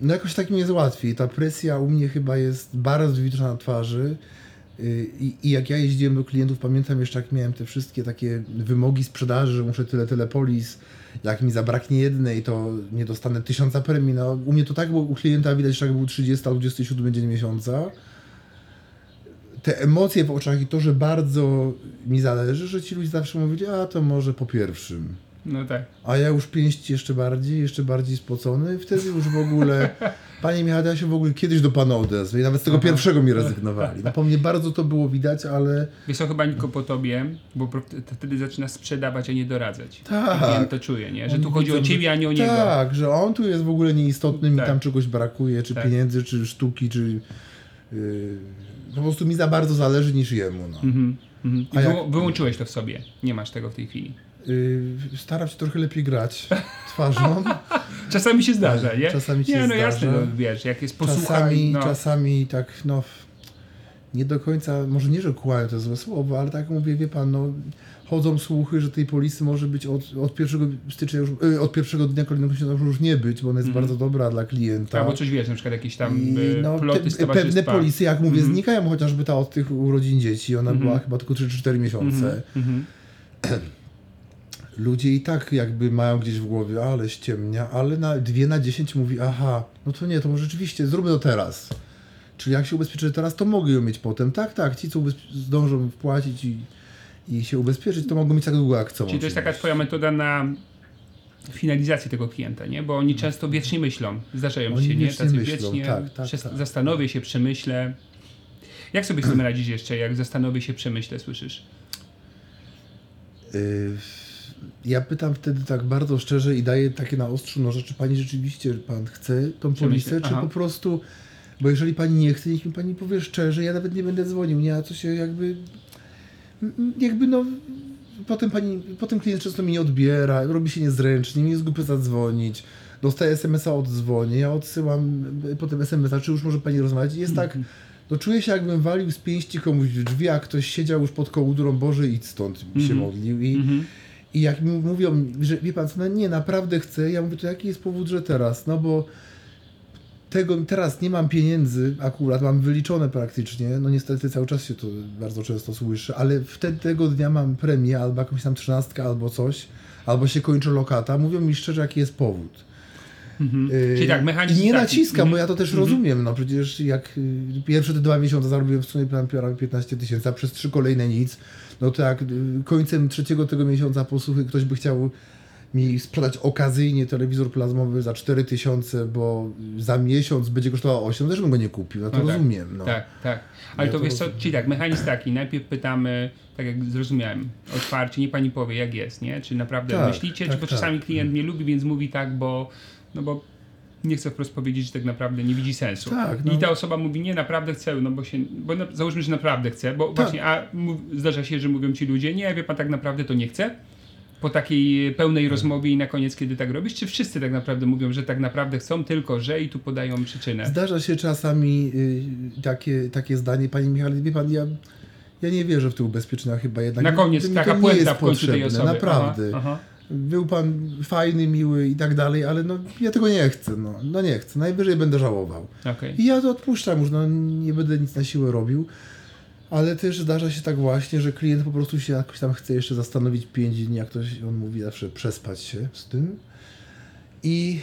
no jakoś tak mi jest łatwiej. Ta presja u mnie chyba jest bardzo widoczna na twarzy. I, I, jak ja jeździłem do klientów, pamiętam jeszcze jak miałem te wszystkie takie wymogi sprzedaży, że muszę tyle, tyle polis, jak mi zabraknie jednej, to nie dostanę tysiąca premii. No, u mnie to tak było, u klienta widać, że jak był 30 albo 27 dzień miesiąca. Te emocje w oczach i to, że bardzo mi zależy, że ci ludzie zawsze mówili, a to może po pierwszym. No tak. A ja już pięść jeszcze bardziej, jeszcze bardziej spocony, wtedy już w ogóle Panie Michale, ja się w ogóle kiedyś do Pana odezwę i nawet z tego Aha. pierwszego mi rezygnowali. No po mnie bardzo to było widać, ale... Wiesz co, chyba tylko po Tobie, bo wtedy zaczyna sprzedawać, a nie doradzać. Tak. Ja to czuję, nie? Że on tu chodzi o Ciebie, a nie o niego. Tak, że on tu jest w ogóle nieistotny, mi tak. tam czegoś brakuje, czy tak. pieniędzy, czy sztuki, czy... Yy, po prostu mi za bardzo zależy niż jemu. No. Mhm. Mhm. I jak... wyłączyłeś to w sobie. Nie masz tego w tej chwili. Yy, staram się trochę lepiej grać twarzą. czasami się zdarza, nie? Czasami się nie, no zdarza. jasne, no, wiesz, jak jest posłuchaj, czasami, no. czasami tak, no nie do końca, może nie, że kłamie to złe słowo, ale tak mówię, wie pan, no chodzą słuchy, że tej polisy może być od, od pierwszego stycznia już, yy, od pierwszego dnia kolejnego miesiąca już nie być, bo ona jest mm. bardzo dobra dla klienta. Albo coś wiesz, na przykład jakieś tam I, no, ploty te, Pewne polisy, jak mówię, mm. znikają, chociażby ta od tych urodzin dzieci, ona mm. była chyba tylko 3-4 miesiące. Mm. ludzie i tak jakby mają gdzieś w głowie, ale ściemnia, ale na dwie na dziesięć mówi, aha, no to nie, to może rzeczywiście zróbmy to teraz. Czyli jak się ubezpieczę teraz, to mogę ją mieć potem. Tak, tak, ci co zdążą wpłacić i, i się ubezpieczyć, to mogą mieć tak długo jak chcą. Czyli to jest taka twoja metoda na finalizację tego klienta, nie? Bo oni często wiecznie myślą, zdarzają oni się, nie? Tacy myślą, wiecznie, tak, tak, tak. zastanowię się, przemyślę. Jak sobie z tym radzić jeszcze, jak zastanowię się, przemyślę, słyszysz? Yy ja pytam wtedy tak bardzo szczerze i daję takie na ostrzu, no rzeczy pani rzeczywiście, pan chce tą polisę, czy po prostu, bo jeżeli pani nie chce, niech mi pani powie szczerze, ja nawet nie będę dzwonił, nie, a co się jakby, jakby no, potem pani, potem klient często mi nie odbiera, robi się niezręcznie, mi jest głupio zadzwonić, dostaję SMS-a, odzwonię, ja odsyłam potem SMS-a, czy już może pani rozmawiać? Jest tak, no czuję się jakbym walił z pięści komuś w drzwi, a ktoś siedział już pod kołdrą, Boże idź stąd, się mm -hmm. modlił i mm -hmm i jak mi mówią, że wie pan co, no nie, naprawdę chcę, ja mówię, to jaki jest powód, że teraz? No bo tego teraz nie mam pieniędzy akurat, mam wyliczone praktycznie, no niestety cały czas się to bardzo często słyszy, ale wtedy tego dnia mam premię albo jakąś tam trzynastkę albo coś, albo się kończy lokata, mówią mi szczerze jaki jest powód. Mhm. Yy, Czyli tak, mechanizm I nie taki. naciskam, bo ja to też mhm. rozumiem, no przecież jak y, pierwsze te dwa miesiące zarobiłem w sumie prawie 15 tysięcy, a przez trzy kolejne nic, no to jak y, końcem trzeciego tego miesiąca posłuchy ktoś by chciał mi sprzedać okazyjnie telewizor plazmowy za 4000, bo za miesiąc będzie kosztował 8, też bym go nie kupił, no to no tak, rozumiem. No. Tak, tak. Ale ja to, to wiesz co, czyli tak, mechanizm taki, najpierw pytamy, tak jak zrozumiałem, otwarcie, nie pani powie jak jest, nie? Czy naprawdę tak, myślicie, tak, czy bo czasami tak. klient nie lubi, więc mówi tak, bo, no bo nie chce wprost powiedzieć, że tak naprawdę nie widzi sensu. Tak, no. I ta osoba mówi, nie, naprawdę chcę, no bo się, bo na, załóżmy, że naprawdę chce, bo tak. właśnie, a mów, zdarza się, że mówią ci ludzie, nie, wie pan, tak naprawdę to nie chce, po takiej pełnej tak. rozmowie i na koniec, kiedy tak robisz, czy wszyscy tak naprawdę mówią, że tak naprawdę chcą tylko, że i tu podają przyczynę? Zdarza się czasami y, takie, takie zdanie, Panie Michale, wie Pan, ja, ja nie wierzę w te ubezpieczenia chyba jednak. Na koniec taka puenta w końcu tej osoby. Naprawdę. Aha, aha. Był Pan fajny, miły i tak dalej, ale no ja tego nie chcę, no, no nie chcę, najwyżej będę żałował. Okay. I ja to odpuszczam już, no nie będę nic na siłę robił ale też zdarza się tak właśnie, że klient po prostu się jakoś tam chce jeszcze zastanowić 5 dni, jak ktoś, on mówi zawsze, przespać się z tym. I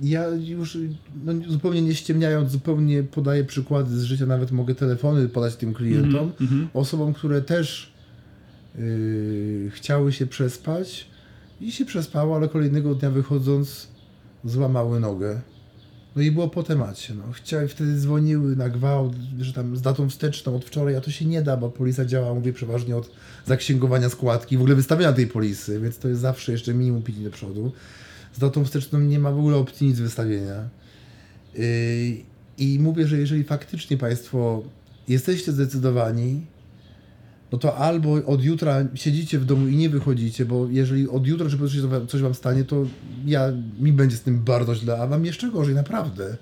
ja już no, zupełnie nie ściemniając, zupełnie podaję przykłady z życia, nawet mogę telefony podać tym klientom, mm -hmm. osobom, które też yy, chciały się przespać i się przespało, ale kolejnego dnia wychodząc złamały nogę no i było po temacie. No. Chciały, wtedy dzwoniły na gwałt, że tam z datą wsteczną od wczoraj, a to się nie da, bo polisa działa, mówię, przeważnie od zaksięgowania składki, w ogóle wystawiania tej polisy, więc to jest zawsze jeszcze minimum 5 do przodu. Z datą wsteczną nie ma w ogóle opcji nic wystawienia. Yy, I mówię, że jeżeli faktycznie Państwo jesteście zdecydowani, no to albo od jutra siedzicie w domu i nie wychodzicie, bo jeżeli od jutra czy coś wam stanie, to ja, mi będzie z tym bardzo źle, a wam jeszcze gorzej, naprawdę.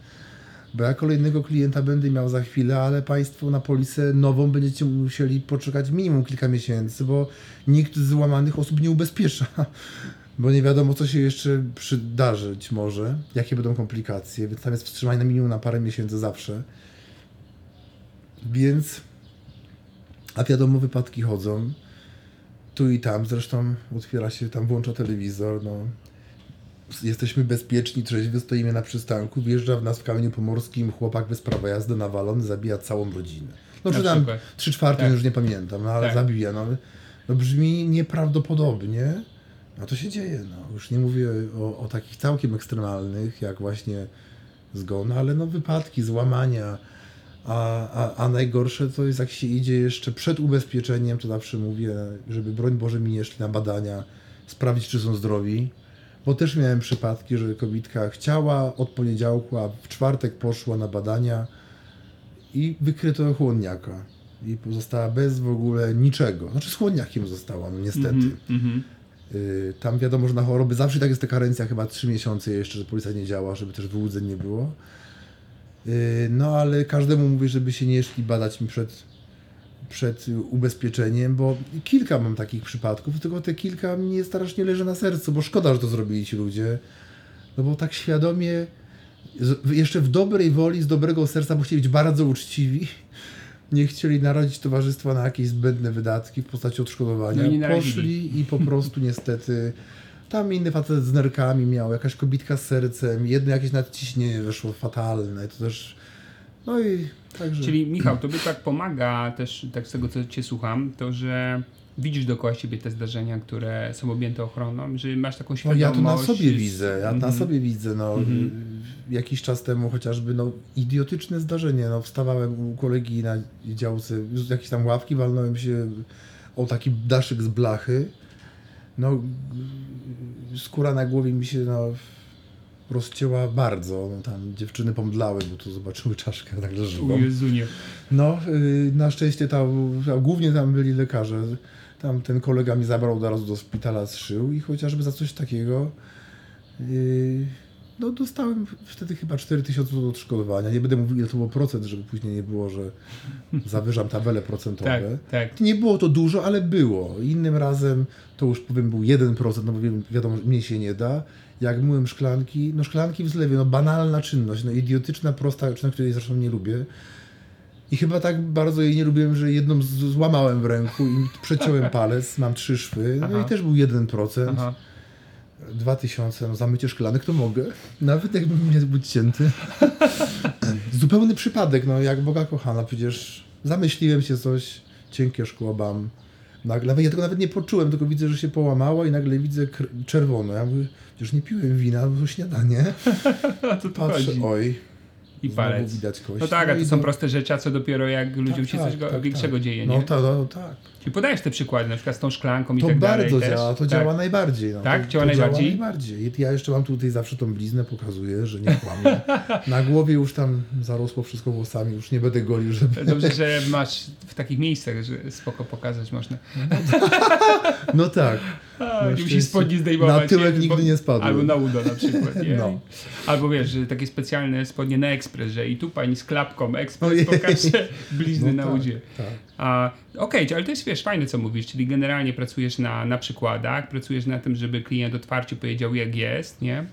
Bo ja kolejnego klienta będę miał za chwilę, ale Państwo na polisę nową będziecie musieli poczekać minimum kilka miesięcy, bo nikt z złamanych osób nie ubezpiecza. Bo nie wiadomo, co się jeszcze przydarzyć może, jakie będą komplikacje, więc tam jest wstrzymanie na minimum na parę miesięcy zawsze. Więc a wiadomo, wypadki chodzą. Tu i tam, zresztą otwiera się, tam włącza telewizor, no. Jesteśmy bezpieczni, trzeźwy, stoimy na przystanku, wjeżdża w nas w kamieniu pomorskim chłopak bez prawa jazdy nawalony, zabija całą rodzinę. No czy tam trzy czwarte, tak. już nie pamiętam, no ale tak. zabija, no. no. Brzmi nieprawdopodobnie, a to się dzieje, no. Już nie mówię o, o takich całkiem ekstremalnych, jak właśnie zgon, ale no wypadki, złamania, a, a, a najgorsze to jest, jak się idzie jeszcze przed ubezpieczeniem, to zawsze mówię, żeby broń Boże mi nie szli na badania, sprawdzić, czy są zdrowi. Bo też miałem przypadki, że kobitka chciała od poniedziałku, a w czwartek poszła na badania i wykryto chłodniaka. I pozostała bez w ogóle niczego. Znaczy z chłodniakiem została, no niestety. Mm -hmm. y, tam wiadomo, że na choroby zawsze tak jest ta karencja, chyba trzy miesiące jeszcze, że policja nie działa, żeby też wyłudzeń nie było. Y, no ale każdemu mówię, żeby się nie szli badać mi przed, przed ubezpieczeniem, bo kilka mam takich przypadków, tylko te kilka mnie strasznie leży na sercu, bo szkoda, że to zrobili ci ludzie. No bo tak świadomie, jeszcze w dobrej woli, z dobrego serca, bo chcieli być bardzo uczciwi, nie chcieli narodzić towarzystwa na jakieś zbędne wydatki w postaci odszkodowania. No Poszli i po prostu niestety tam inny facet z nerkami miał, jakaś kobitka z sercem, jedno jakieś nadciśnienie wyszło fatalne, to też... No i także... Czyli Michał, tobie tak pomaga też, tak z tego co cię słucham, to że widzisz dookoła siebie te zdarzenia, które są objęte ochroną, że masz taką świadomość... No ja to na sobie widzę, ja mm -hmm. na mhm. sobie widzę, no mm -hmm. jakiś czas temu chociażby, no idiotyczne zdarzenie, no wstawałem u kolegi na działce, jakieś tam ławki, walnąłem się o taki daszyk z blachy, no skóra na głowie mi się no, rozcięła bardzo. No, tam dziewczyny pomdlały, bo tu zobaczyły czaszkę tak żywą. No, y, na szczęście tam, głównie tam byli lekarze. Tam ten kolega mi zabrał od razu do szpitala, zszył i chociażby za coś takiego y, no dostałem wtedy chyba 4000 do odszkodowania. Nie będę mówił, ile to było procent, żeby później nie było, że zawyżam tabele procentowe. tak, tak. Nie było to dużo, ale było. Innym razem to już powiem był 1%, no bo wiadomo, mniej się nie da. Jak myłem szklanki, no szklanki w zlewie, no banalna czynność, no idiotyczna, prosta czynność, której zresztą nie lubię. I chyba tak bardzo jej nie lubiłem, że jedną złamałem w ręku i przeciąłem palec, mam trzy szwy, no Aha. i też był 1%. Aha. 2000, no zamycie szklanek to mogę. Nawet jakbym nie był cięty. Zupełny przypadek, no jak Boga kochana, przecież zamyśliłem się coś, cienkie szkło bam. Nagle, ja tego nawet nie poczułem, tylko widzę, że się połamało i nagle widzę czerwono. Ja mówię, już nie piłem wina, bo śniadanie. A to Patrzę, chodzi. oj, i palec. widać kość. No tak, a to są proste rzeczy, a co dopiero jak ludziom tak, się tak, coś tak, większego tak. dzieje, no nie? No tak, no, tak. Czyli podajesz te przykłady, na przykład z tą szklanką i to tak dalej. To bardzo działa, to tak. działa najbardziej. No. Tak? To, działa to najbardziej? Działa najbardziej. Ja jeszcze mam tutaj zawsze tą bliznę, pokazuję, że nie kłamię. Na głowie już tam zarosło wszystko włosami, już nie będę golił, żeby... Dobrze, że masz w takich miejscach, że spoko pokazać można. No tak. A, nie musisz spodni zdejmować. Na tyłek nigdy nie spadł. Albo na udo na przykład. Nie? No. Albo wiesz, że takie specjalne spodnie na ekspres, że i tu pani z klapką ekspres pokaże blizny no na tak, udzie. Tak. A, Okej, okay, ale to jest wiesz, fajne co mówisz, czyli generalnie pracujesz na, na przykładach, pracujesz na tym, żeby klient otwarcie powiedział jak jest, nie?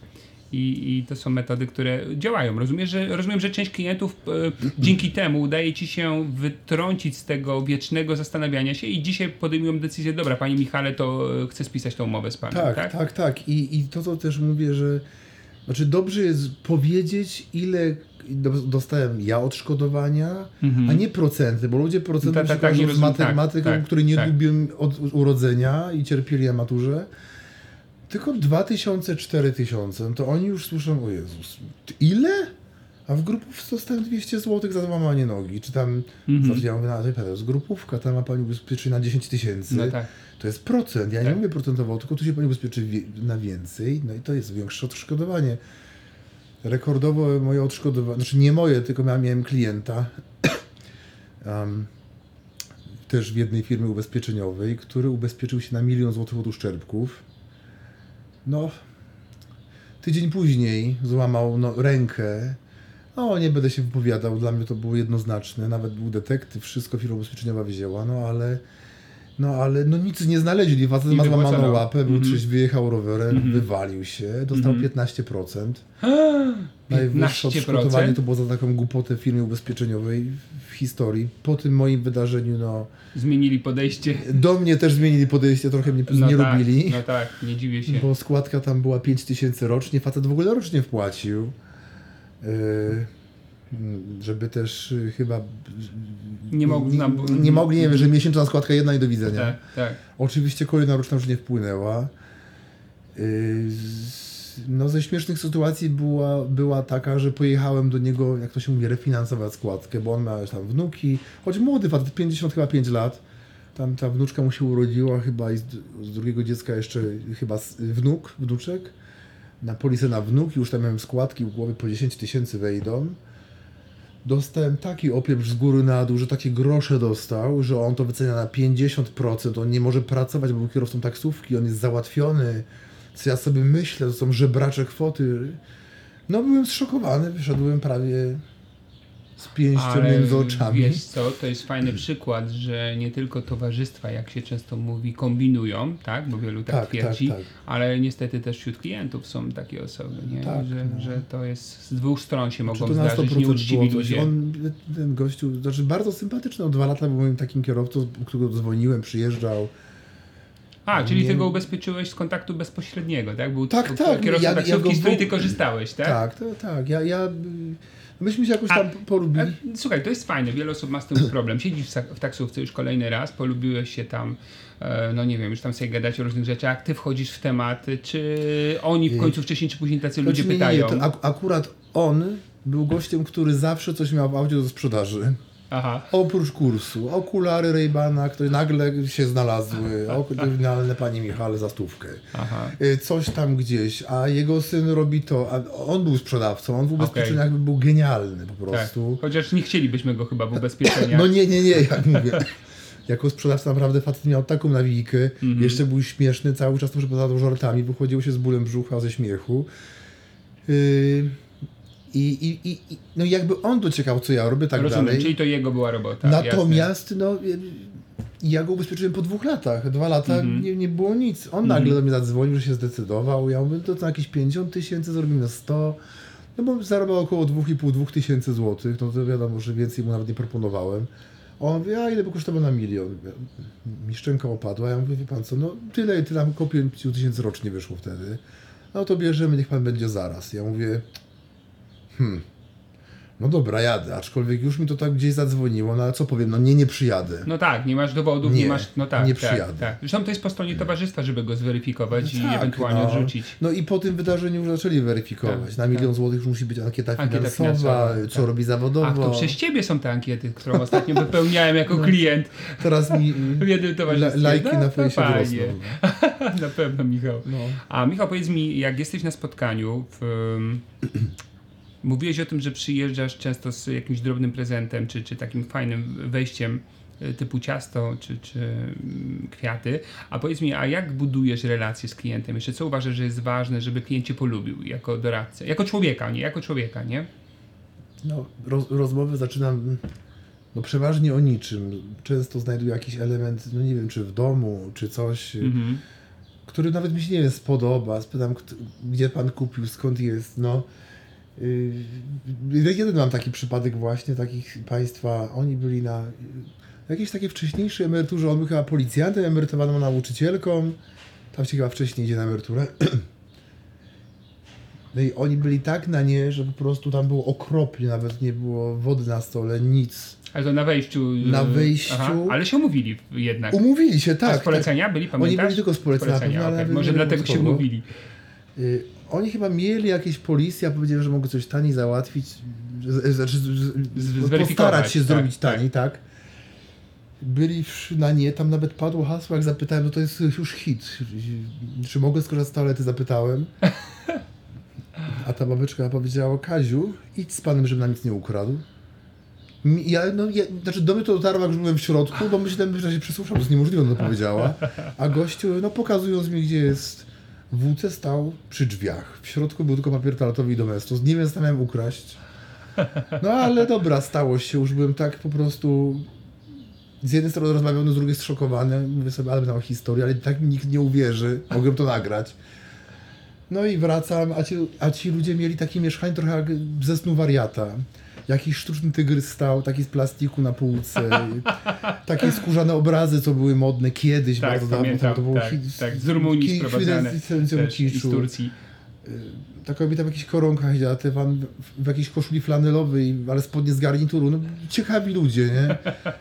I, I to są metody, które działają. Rozumiem, że, rozumiem, że część klientów e, dzięki temu udaje ci się wytrącić z tego wiecznego zastanawiania się i dzisiaj podejmują decyzję, dobra, panie Michale, to e, chcę spisać tą umowę z panem. Tak, tak, tak. tak. I, I to, co też mówię, że znaczy dobrze jest powiedzieć, ile dostałem ja odszkodowania, mhm. a nie procenty, bo ludzie procenty tak, tak, tak, z matematyką, tak, który nie tak. lubią od urodzenia i cierpieli na maturze tylko 2000, 4000, no to oni już słyszą, o Jezus, ile? A w grupówce dostałem 200 zł za złamanie nogi, czy tam, mhm. ja mówię, no, to jest grupówka, tam ma pani ubezpieczyć na 10 tysięcy, no tak. to jest procent, ja tak. nie mówię procentowo, tylko tu się pani ubezpieczy na więcej, no i to jest większe odszkodowanie. Rekordowo moje odszkodowanie, znaczy nie moje, tylko miałem, miałem klienta, um, też w jednej firmie ubezpieczeniowej, który ubezpieczył się na milion złotych od uszczerbków no, tydzień później złamał no, rękę. No, nie będę się wypowiadał, dla mnie to było jednoznaczne. Nawet był detektyw, wszystko firma ubezpieczeniowa wzięła, no ale no ale no nic nie znaleźli. Facet ma złamaną łapę, był mm -hmm. czyś, wyjechał rowerem, mm -hmm. wywalił się, dostał mm -hmm. 15%. Najwyższe odszkodowanie to było za taką głupotę firmy ubezpieczeniowej w historii. Po tym moim wydarzeniu, no... Zmienili podejście. Do mnie też zmienili podejście, trochę mnie no nie tak, lubili. No tak, nie dziwię się. Bo składka tam była 5000 rocznie, facet w ogóle rocznie wpłacił. Yy, żeby też y, chyba nie, mogli, nie, nie mogli, nie wiem, że miesięczna składka jedna i do widzenia. Tak, tak. Oczywiście kolejna roczna już nie wpłynęła. No ze śmiesznych sytuacji była, była taka, że pojechałem do niego, jak to się mówi, refinansować składkę, bo on miał tam wnuki, choć młody facet, 50 chyba 5 lat. Tam ta wnuczka mu się urodziła chyba i z, z drugiego dziecka jeszcze chyba wnuk, wnuczek. Na polisę na wnuk, już tam miałem składki w głowie po 10 tysięcy wejdą dostałem taki opieprz z góry na dół, że takie grosze dostał, że on to wycenia na 50%, on nie może pracować, bo był kierowcą taksówki, on jest załatwiony. Co ja sobie myślę, to są żebracze kwoty. No byłem zszokowany, wyszedłem prawie z pięścią Ale między oczami. Wiesz co, to jest fajny przykład, że nie tylko towarzystwa, jak się często mówi, kombinują, tak? Bo wielu tak, tak twierdzi, tak, tak. ale niestety też wśród klientów są takie osoby, nie? Tak, że, no. że to jest z dwóch stron się mogą zdarzyć nieuczciwi ludzie. On, ten gościu, znaczy bardzo sympatyczny, od dwa lata był moim takim kierowcą, którego dzwoniłem, przyjeżdżał. A, czyli nie... ty go ubezpieczyłeś z kontaktu bezpośredniego, tak? Był tak, tak. Kierowcą ja, taksówki, ja z której ty korzystałeś, tak? Tak, to, tak. Ja, ja Myśmy się jakoś tam polubili. słuchaj, to jest fajne, wiele osób ma z tym problem. Siedzisz w taksówce już kolejny raz, polubiłeś się tam, e, no nie wiem, już tam sobie gadać o różnych rzeczach, ty wchodzisz w tematy, czy oni w końcu wcześniej czy później tacy ludzie znaczy, pytają? Nie, nie, ak akurat on był gościem, który zawsze coś miał w aucie do sprzedaży. Aha. Oprócz kursu, okulary Raybana, które nagle się znalazły, oryginalne pani Michale za stówkę. Aha. Y, coś tam gdzieś, a jego syn robi to, a on był sprzedawcą, on w ubezpieczeniach okay. był genialny po tak. prostu. Tak. Chociaż nie chcielibyśmy go chyba w ubezpieczeniach. No nie, nie, nie, jak mówię. jako sprzedawca naprawdę facet miał taką nawijkę, mm -hmm. jeszcze był śmieszny, cały czas to przeprowadzał żartami, wychodził się z bólem brzucha ze śmiechu. Yy, i, i, i, no jakby on dociekał, co ja robię, tak Rozumiem, dalej. czyli to jego była robota. Natomiast, jasne. no ja go ubezpieczyłem po dwóch latach. Dwa lata mm -hmm. nie, nie było nic. On mm -hmm. nagle do mnie zadzwonił, że się zdecydował. Ja mówię, to co jakieś 50 tysięcy, zrobimy 100. No bo zarabiał około 2,5-2 tysięcy złotych. No to wiadomo, że więcej mu nawet nie proponowałem. On mówi, a ile by kosztował na milion? Mi szczęka opadła. Ja mówię, wie pan co, no tyle, tyle nam około 5 tysięcy rocznie wyszło wtedy. No to bierzemy, niech pan będzie zaraz. Ja mówię, hmm, no dobra, jadę, aczkolwiek już mi to tak gdzieś zadzwoniło, no ale co powiem, no nie, nie przyjadę. No tak, nie masz dowodów, nie, Nie, masz, no tak, nie tak, przyjadę. tak. Zresztą to jest po stronie towarzystwa, żeby go zweryfikować i Tak, ewentualnie no. odrzucić. No i po tym wydarzeniu już zaczęli weryfikować. Tak, Na milion złotych już musi być ankieta, Ankieta finansowa, finansowa, co tak. robi zawodowo. A to przez ciebie są te ankiety, którą ostatnio wypełniałem No. jako klient Teraz mi w jednym la, towarzystwie. lajki no, na fejsie. Na pewno, Michał. No. A Michał, powiedz mi, jak jesteś na spotkaniu, w, mówiłeś o tym, że przyjeżdżasz często z jakimś drobnym prezentem, czy, czy takim fajnym wejściem y, typu ciasto, czy, czy mm, kwiaty. A powiedz mi, a jak budujesz relacje z klientem? Jeszcze co uważasz, że jest ważne, żeby klient cię polubił jako doradcę? Jako człowieka, nie? Jako człowieka, nie? No, roz, rozmowy zaczynam no, przeważnie o niczym. Często znajduję jakiś element, no nie wiem, czy w domu, czy coś, Mhm. który nawet mi się nie wiem, spodoba. Spytam, gdzie pan kupił, skąd jest. No, jeden mam taki przypadek właśnie, takich państwa, oni byli na yy, jakiejś takiej wcześniejszej emeryturze, on był chyba policjantem, emerytowaną nauczycielką, tam się chyba wcześniej idzie na emeryturę. No i oni byli tak na nie, że po prostu tam było okropnie, nawet nie było wody na stole, nic. Ale to na wejściu. y, Na wyjściu- Aha, ale się umówili jednak. Umówili się, A tak. z polecenia byli, Oni pamiętasz? byli tylko z polecenia, Polecenia, ale okej. nawet Może dlatego się umówili. Y, oni chyba mieli jakieś policje, a powiedzieli, że mogą coś taniej załatwić, znaczy postarać się tak, zrobić tak. taniej, tak. Byli na nie, tam nawet padło hasło, jak zapytałem, no to jest już hit. Czy mogę skorzystać z toalety, zapytałem. A ta babeczka powiedziała, Kaziu, idź z panem, żeby nam nic nie ukradł. Ja, no, ja, znaczy do mnie to dotarło, jak już byłem w środku, bo myślałem, że się przysłyszał, to jest niemożliwe, to powiedziała. A gościu, no pokazując mi, gdzie jest WC, stał przy drzwiach. W środku był tylko papier toaletowy i domestos. Nie wiem, miałem ukraść. No ale dobra, stało się. Już byłem tak po prostu... Z jednej strony rozmawiał, no z drugiej zszokowany. Mówię sobie, ale tam historię, ale tak mi nikt nie uwierzy. Mogę to nagrać. No i wracam, a ci, a ci ludzie mieli takie mieszkanie trochę jak ze snu wariata. Jakiś sztuczny tygrys stał, taki z plastiku na półce. Takie skórzane obrazy, co były modne kiedyś, Tak, bardzo dawno. To tak, hit- tak, z Rumunii sprowadzane, z. Turcji. Ta kobieta w jakichś koronkach siedziała, te pan w- jakiejś koszuli flanelowej, ale spodnie z garnituru. No, ciekawi ludzie, nie?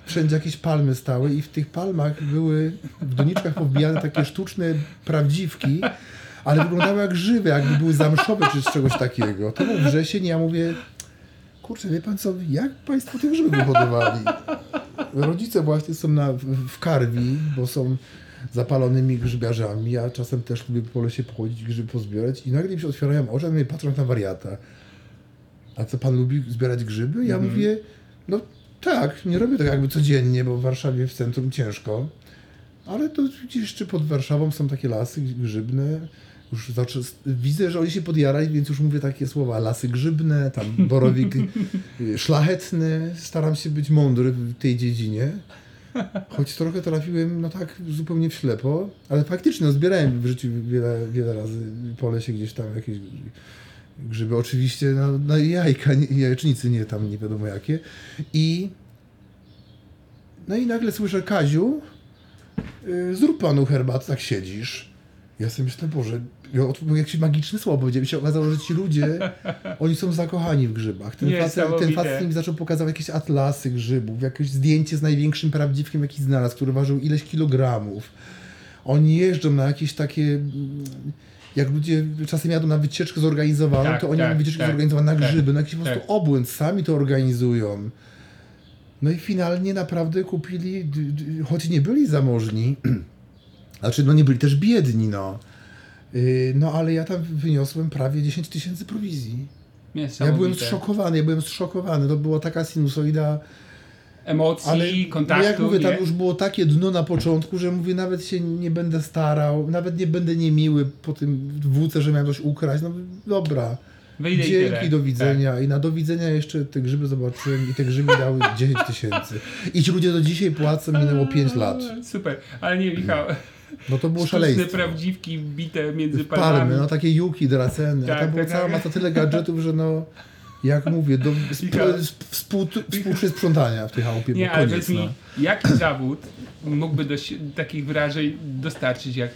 Wszędzie jakieś palmy stały i w tych palmach były w doniczkach powbijane takie sztuczne prawdziwki, ale wyglądały jak żywe, jakby były zamszowe czy z czegoś takiego. To był wrzesień ja mówię, kurczę, wie pan co, jak państwo tych grzyby wyhodowali? Rodzice właśnie są na, w, karwi, bo są zapalonymi grzybiarzami. Ja czasem też lubię po lesie pochodzić, grzyby pozbierać i nagle mi się otwierają oczy, a patrzą na wariata. A co pan lubi zbierać grzyby? Ja mówię, no tak, nie robię tego jakby codziennie, bo w Warszawie w centrum ciężko. Ale to gdzieś jeszcze pod Warszawą są takie lasy grzybne. Już zaczę... Widzę, że oni się podjarali, więc już mówię takie słowa. Lasy grzybne, tam borowik szlachetny. Staram się być mądry w tej dziedzinie. Choć trochę trafiłem, no tak, zupełnie w ślepo, ale faktycznie, no, zbierałem w życiu wiele, wiele razy po lesie gdzieś tam jakieś grzyby. Oczywiście na, na jajka, nie, jajecznicy, nie tam nie wiadomo jakie. I no i nagle słyszę, Kaziu, y, zrób panu herbatę, tak siedzisz. Ja sobie myślę, Boże, ja od- jakieś magiczne słowo powiedziałem. Się okazało, że ci ludzie, oni są zakochani w grzybach. Ten facet, ten facet mi zaczął pokazywać jakieś atlasy grzybów, jakieś zdjęcie z największym prawdziwkiem, jaki znalazł, który ważył ileś kilogramów. Oni jeżdżą na jakieś takie... mm, Jak ludzie czasem jadą na wycieczkę zorganizowaną, Tak, to oni tak, mają wycieczkę tak, zorganizowaną na tak, grzyby, na jakiś po prostu tak. obłęd, sami to organizują. No i finalnie naprawdę kupili, choć nie byli zamożni, znaczy no nie byli też biedni, no. Yy, No ale ja tam wyniosłem prawie 10 tysięcy prowizji. Ja byłem zszokowany, ja byłem zszokowany. To była taka sinusoida, Emocji, ale kontaktu. no jak mówię, tam nie? już było takie dno na początku, że mówię, nawet się nie będę starał, nawet nie będę niemiły po tym włóce, że miałem coś ukraść. No dobra. Wyjdę i Dzięki. Tak. do widzenia. I na do widzenia jeszcze te grzyby zobaczyłem i te grzyby dały 10 tysięcy. I ci ludzie do dzisiaj płacą, minęło 5 lat. Super, ale nie Michał, No to było szaleństwo. prawdziwki bite między palmami. Palmy, no takie juki, draceny. Tak, a tam tak, cała tak. masa tyle gadżetów, że no jak mówię, do współ, współczuje sprzątania w tej chałupie. Nie, ale powiedz mi, no. jaki zawód mógłby do takich wyrażeń dostarczyć jak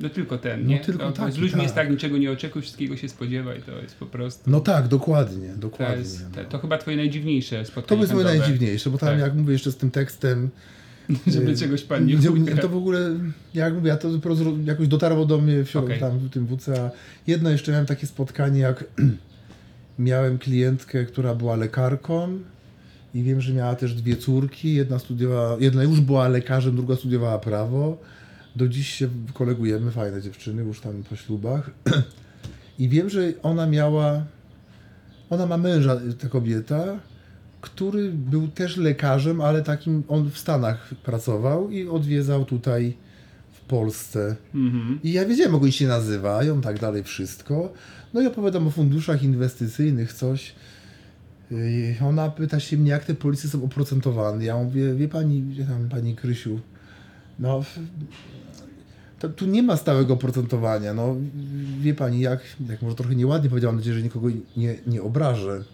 no tylko ten, no nie? No tylko tak, z ludźmi tak. jest tak, niczego nie oczekuj, wszystkiego się spodziewaj, to jest po prostu... No tak, dokładnie, dokładnie. To, jest, no. to chyba twoje najdziwniejsze spotkanie To jest moje najdziwniejsze, bo tam tak. jak mówię jeszcze z tym tekstem żeby czegoś pan nie gdzie, To w ogóle, jak mówię, ja to jakoś dotarło do mnie w, okay. tam, w tym WCA. Jedno jeszcze miałem takie spotkanie, jak miałem klientkę, która była lekarką i wiem, że miała też dwie córki. Jedna studiowała, jedna już była lekarzem, druga studiowała prawo. Do dziś się kolegujemy, fajne dziewczyny, już tam po ślubach. I wiem, że ona miała, ona ma męża, ta kobieta, który był też lekarzem, ale takim, on w Stanach pracował i odwiedzał tutaj w Polsce. Mhm. I ja wiedziałem, jak oni się nazywają, tak dalej, wszystko. No i opowiadam o funduszach inwestycyjnych, coś. I ona pyta się mnie, jak te polisy są oprocentowane. Ja mówię, wie pani, wie tam pani Krysiu, no to, tu nie ma stałego oprocentowania. No wie pani, jak, jak może trochę nieładnie powiedziałam, mam nadzieję, że nikogo nie, nie obrażę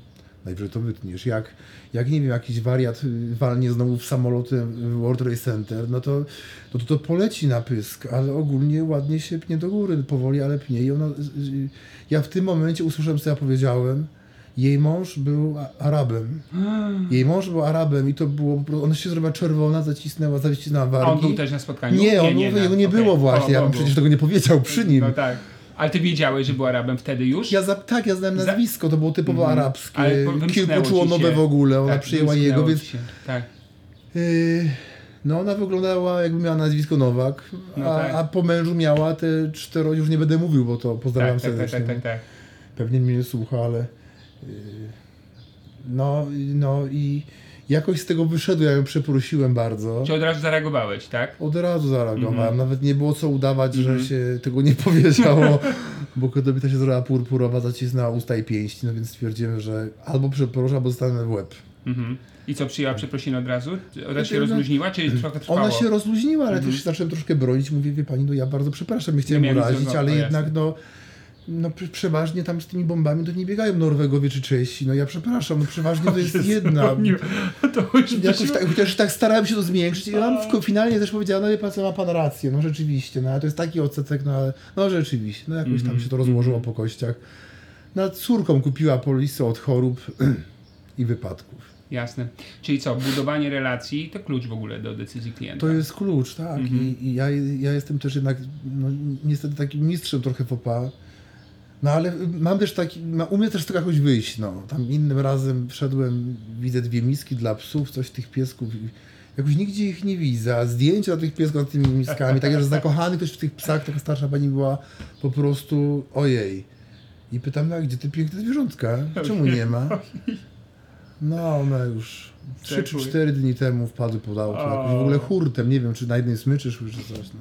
najwyżej to wytniesz. Jak, jak nie wiem, jakiś wariat walnie znowu w samolotem w World Trade Center, no to, no to to poleci na pysk, ale ogólnie ładnie się pnie do góry, powoli, ale pnie. I ona, ja w tym momencie usłyszałem, co ja powiedziałem, jej mąż był Arabem. Jej mąż był Arabem i to było, ona się zrobiła czerwona, zacisnęła, zacisnęła wargi. A on był też na spotkaniu? Nie, on, nie, nie, nie okay. było właśnie, ja bym przecież tego nie powiedział przy nim. No tak. Ale ty wiedziałeś, że był Arabem wtedy już? Ja za, tak, ja znałem nazwisko, to było typowo mm, arabskie. Kilkuczłonowe w ogóle, ona tak, przyjęła jego, więc... Tak. Yy, no ona wyglądała jakby miała nazwisko Nowak, no a, tak. a, po mężu miała te cztero, już nie będę mówił, bo to pozdrawiam tak, tak, tak serdecznie. Tak, tak, tak, Pewnie mnie nie słucha, ale... Yy, no, no i jakoś z tego wyszedłem, ja ją przeprosiłem bardzo. Czy od razu zareagowałeś, tak? Od razu zareagowałem. Mm -hmm. Nawet nie było co udawać, mm -hmm. że mhm. się tego nie powiedziało, bo kobieta się zrobiła purpurowa, zacisnęła usta i pięści, no więc stwierdziłem, że albo przeproszę, albo zostanę w łeb. Mm -hmm. I co, przyjęła przeprosiny od razu? Razu się rozluźniła, czy trochę trwało? Ona się rozluźniła, ale też zacząłem troszkę bronić. Mówię, wie pani, no ja bardzo przepraszam, nie chciałem urazić, ale jednak no no przeważnie tam z tymi bombami to nie biegają Norwegowie czy Czesi. No ja przepraszam, no przeważnie to jest jedna. To już Jakoś tak, chociaż tak starałem się to zmiękczyć i mam w, finalnie też powiedziałem, no wie pan co, ma pan rację, no rzeczywiście, no ale to jest taki odsetek, no ale no rzeczywiście, no jakoś tam mhm, się to rozłożyło mhm. po kościach. No córką kupiła polisę od chorób i wypadków. Jasne. Czyli co, budowanie relacji to klucz w ogóle do decyzji klienta. To jest klucz, tak. Mhm. I, I, ja, ja jestem też jednak no, niestety takim mistrzem trochę w OPA no ale mam też taki, umiem też to jakoś wyjść, no. Tam innym razem wszedłem, widzę dwie miski dla psów, coś tych piesków jakoś nigdzie ich nie widzę, a zdjęcia tych piesków nad tymi miskami, tak że zakochany ktoś w tych psach, taka starsza pani była po prostu ojej. I pytam, no gdzie te piękne zwierzątka? Czemu nie ma? No one już 3 czy 4 dni temu wpadły pod auto, jakoś w ogóle hurtem, nie wiem czy na jednej smyczy szły czy coś, no.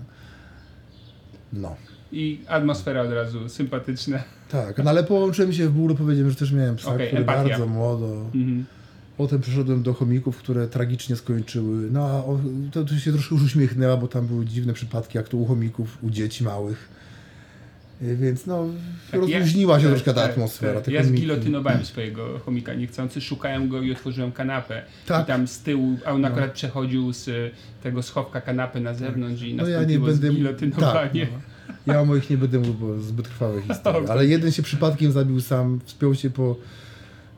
No i atmosfera od razu sympatyczna. Tak, no ale połączyłem się w bólu, powiedziałem, że też miałem psa, okay, który empatia. bardzo młodo. Mhm. Potem przeszedłem do chomików, które tragicznie skończyły. No a to, to się troszkę już uśmiechnęła, bo tam były dziwne przypadki, jak to u chomików, u dzieci małych. Y, więc no, tak, rozluźniła ja, się troszkę ta tak, atmosfera. Tak, ja zgilotynowałem swojego chomika niechcący, szukałem go i otworzyłem kanapę. Tak. I tam z tyłu, a on no. akurat przechodził z tego schowka kanapy na zewnątrz i no ja nie będę... zgilotynowanie. Tak, no. Ja o moich nie będę mówił, bo zbyt krwawe historie. Ale jeden się przypadkiem zabił sam, wspiął się po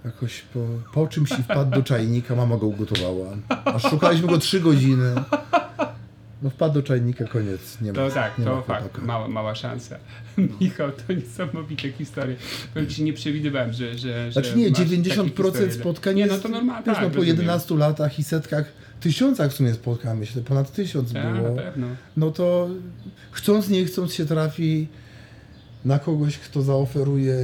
jakoś po, po czymś i wpadł do czajnika, mama go ugotowała. Aż szukaliśmy go trzy godziny. No wpadł do czajnika, koniec. Nie to ma, tak, nie to fakt, mała, mała szansa. Michał, to niesamowite historie. Powiem Ci, nie przewidywałem, że... że znaczy nie, 90% spotkań nie, no to normalnie, tak, no, po 11 latach i setkach tysiącach w sumie spotkań, myślę, ponad tysiąc ja, było. Na pewno. No to chcąc, nie chcąc się trafi na kogoś, kto zaoferuje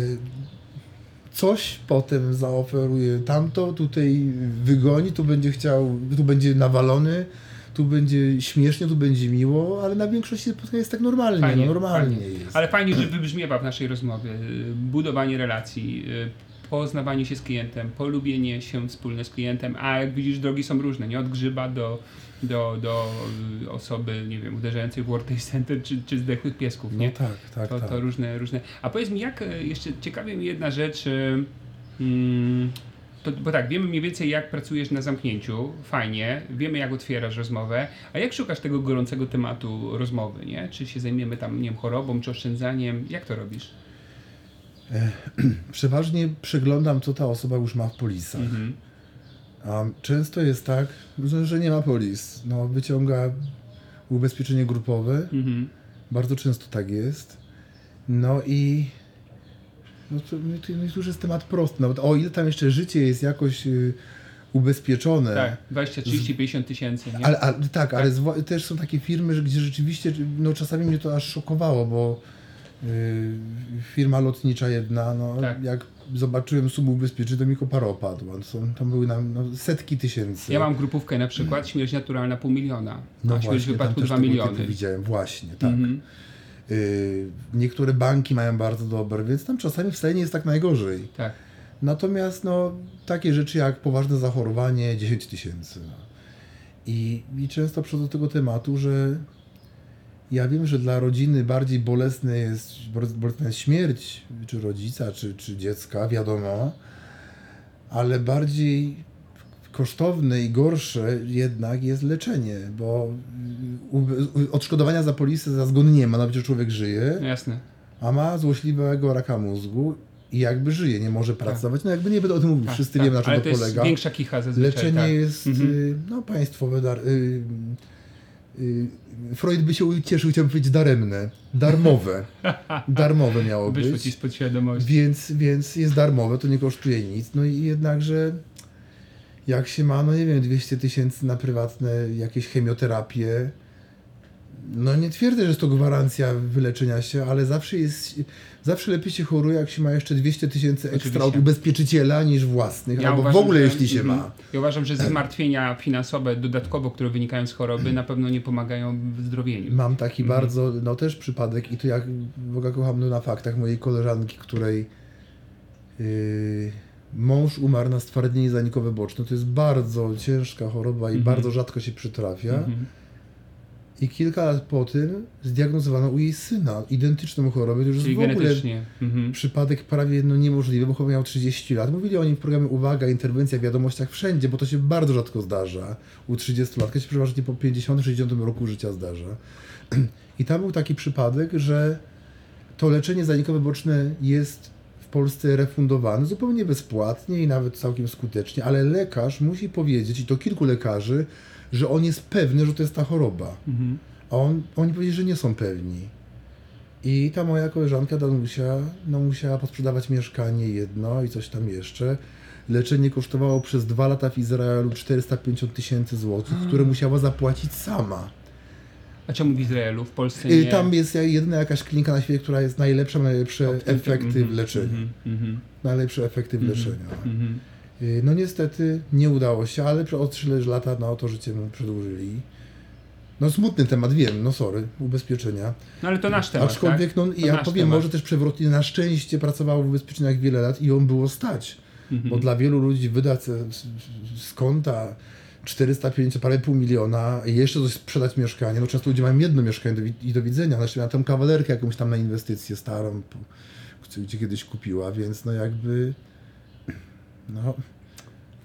coś, potem zaoferuje tamto, tutaj wygoni, tu będzie chciał, tu będzie nawalony, tu będzie śmiesznie, tu będzie miło, ale na większości spotkań jest tak normalnie, fajnie, no normalnie fajnie. jest. Ale fajnie, że wybrzmiewa w naszej rozmowie budowanie relacji, poznawanie się z klientem, polubienie się wspólne z klientem, a jak widzisz, drogi są różne, nie od grzyba do, do, do osoby, nie wiem, uderzającej w World Trade Center czy, czy zdechłych piesków, nie? No tak, tak, to, tak. To różne, różne. A powiedz mi, jak, e, jeszcze ciekawie mi jedna rzecz, e, Mm, to, bo tak, wiemy mniej więcej jak pracujesz na zamknięciu, fajnie, wiemy jak otwierasz rozmowę, a jak szukasz tego gorącego tematu rozmowy, nie? Czy się zajmiemy tam, nie wiem, chorobą, czy oszczędzaniem, jak to robisz? Przeważnie przeglądam, co ta osoba już ma w polisach. Mhm. A często jest tak, że nie ma polis. No, wyciąga ubezpieczenie grupowe. Mhm. Bardzo często tak jest. No i no to, no to, no już jest temat prosty. Nawet o ile tam jeszcze życie jest jakoś y, ubezpieczone. Tak, 20, 30, 50 tysięcy. Ale, ale, tak, tak, ale też są takie firmy, że, gdzie rzeczywiście, no czasami mnie to aż szokowało, bo firma lotnicza jedna, no tak. jak zobaczyłem sumę ubezpieczeń, to mi kopara opadła. Są, tam były nam no, setki tysięcy. Ja mam grupówkę na przykład, śmierć naturalna pół miliona, no a śmierć w wypadku 2 miliony. widziałem, właśnie, tak. Mm-hmm. Y, niektóre banki mają bardzo dobre, więc tam czasami wcale nie jest tak najgorzej. Tak. Natomiast no, takie rzeczy jak poważne zachorowanie 10 tysięcy. No. I, I często przychodzę do tego tematu, że ja wiem, że dla rodziny bardziej bolesne jest, bolesna jest śmierć, czy rodzica, czy, czy dziecka, wiadomo, ale bardziej kosztowne i gorsze jednak jest leczenie, bo odszkodowania za polisę za zgon nie ma, nawet że człowiek żyje. Jasne. A ma złośliwego raka mózgu i jakby żyje, nie może tak. pracować. No jakby nie będę o tym mówił, tak, wszyscy tak. wiemy na czym Ale to, to polega. Jest większa kicha zazwyczaj. Leczenie tak. jest mhm. Y, no, państwowe, dar, y, y, Freud by się ucieszył, chciałbym powiedzieć daremne, darmowe. darmowe miało być. Wyszło ci spod świadomości. Więc, więc jest darmowe, to nie kosztuje nic. No i jednakże jak się ma, no nie wiem, 200 tysięcy na prywatne jakieś chemioterapię, no nie twierdzę, że jest to gwarancja wyleczenia się, ale zawsze jest, zawsze lepiej się choruje, jak się ma jeszcze 200 tysięcy ekstra od ubezpieczyciela niż własnych, ja albo uważam, w ogóle że, jeśli się mm, ma. Ja uważam, że zmartwienia finansowe dodatkowo, które wynikają z choroby, na pewno nie pomagają w zdrowieniu. Mam taki mhm. bardzo, no też przypadek i tu jak Boga kocham no, na faktach mojej koleżanki, której yy, mąż umarł na stwardnienie zanikowe boczne. To jest bardzo ciężka choroba i mhm. bardzo rzadko się przytrafia. Mhm. I kilka lat po tym zdiagnozowano u jej syna identyczną chorobę. To już Czyli w ogóle mhm. przypadek prawie no, niemożliwy, bo chyba miał 30 lat. Mówili o nim w programie Uwaga, interwencja w wiadomościach wszędzie, bo to się bardzo rzadko zdarza u 30 lat. To się przeważnie po 50-60 roku życia zdarza. I tam był taki przypadek, że to leczenie zanikowe boczne jest w Polsce refundowane zupełnie bezpłatnie i nawet całkiem skutecznie, ale lekarz musi powiedzieć, i to kilku lekarzy, że on jest pewny, że to jest ta choroba. Mhm. A on, oni powiedzieli, że nie są pewni. I ta moja koleżanka Danusia no, musiała posprzedawać mieszkanie jedno i coś tam jeszcze. Leczenie kosztowało przez dwa lata w Izraelu 450 tysięcy złotych, które musiała zapłacić sama. A czemu w Izraelu? W Polsce y, nie? Tam jest jedyna jakaś klinika na świecie, która jest najlepsza, najlepsze efekty w mhm, leczeniu. Mm -hmm. Najlepsze efekty w leczeniu. No niestety nie udało się, ale o 3 lata no, to życie mu przedłużyli. No smutny temat, wiem, no sorry, ubezpieczenia. No ale to nasz temat, Aczkolwiek, tak? no ja powiem, temat. może też przewrotnie, na szczęście pracowało w ubezpieczeniach wiele lat i on było stać. Mhm. Bo dla wielu ludzi wydać z konta 450 parę pół miliona i jeszcze coś sprzedać mieszkanie, no często ludzie mają jedno mieszkanie do, i do widzenia, znaczy ja tam kawalerkę jakąś tam na inwestycję starą, gdzie kiedyś kupiła, więc no jakby no.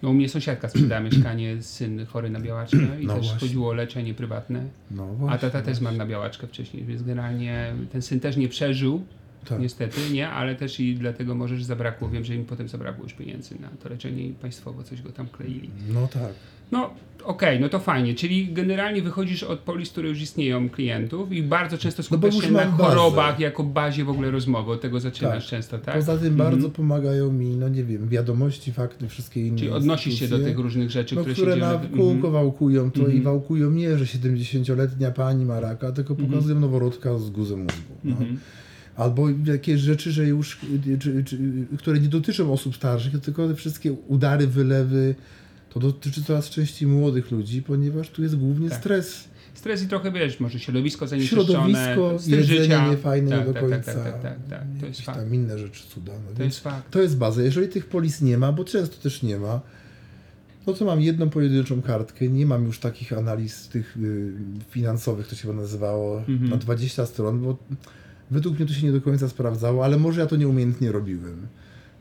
No u mnie sąsiadka sprzedała mieszkanie, syn chory na białaczkę i no też właśnie. chodziło o leczenie prywatne. No właśnie, a tata też ma na białaczkę wcześniej, więc generalnie ten syn też nie przeżył, tak. niestety, nie, ale też i dlatego może, że zabrakło, wiem, że im potem zabrakło już pieniędzy na to leczenie i państwowo coś go tam kleili. No tak. No okej, okay, no to fajnie, czyli generalnie wychodzisz od polis, które już istnieją klientów i bardzo często skupiasz no się na chorobach bazę. jako bazie w ogóle rozmowy, od tego zaczynasz tak. często, tak? Poza tym mhm. bardzo pomagają mi, no nie wiem, wiadomości, fakty, wszystkie inne Czyli odnosisz się do tych różnych rzeczy, no, które, które się dzieją. Które na kółko mhm. wałkują to i mhm. wałkują nie, że 70-letnia pani ma raka, tylko pokazują noworodka z guzem mózgu. No albo jakieś rzeczy, że już, czy, czy, które nie dotyczą osób starszych, tylko te wszystkie udary, wylewy, to dotyczy coraz częściej młodych ludzi, ponieważ tu jest głównie tak. stres. Stres i trochę, wiesz, może środowisko zanieczyszczone, Środowisko, jedzenie życia. niefajne tak, nie do tak, końca. Tak, tak, tak, tak, to jest fakt. tam inne rzeczy cuda. No to jest fakt. To jest baza. Jeżeli tych polis nie ma, bo często też nie ma, no to mam jedną pojedynczą kartkę, nie mam już takich analiz tych y, finansowych, to się to nazywało, mhm. na 20 stron, bo według mnie to się nie do końca sprawdzało, ale może ja to nieumiejętnie robiłem.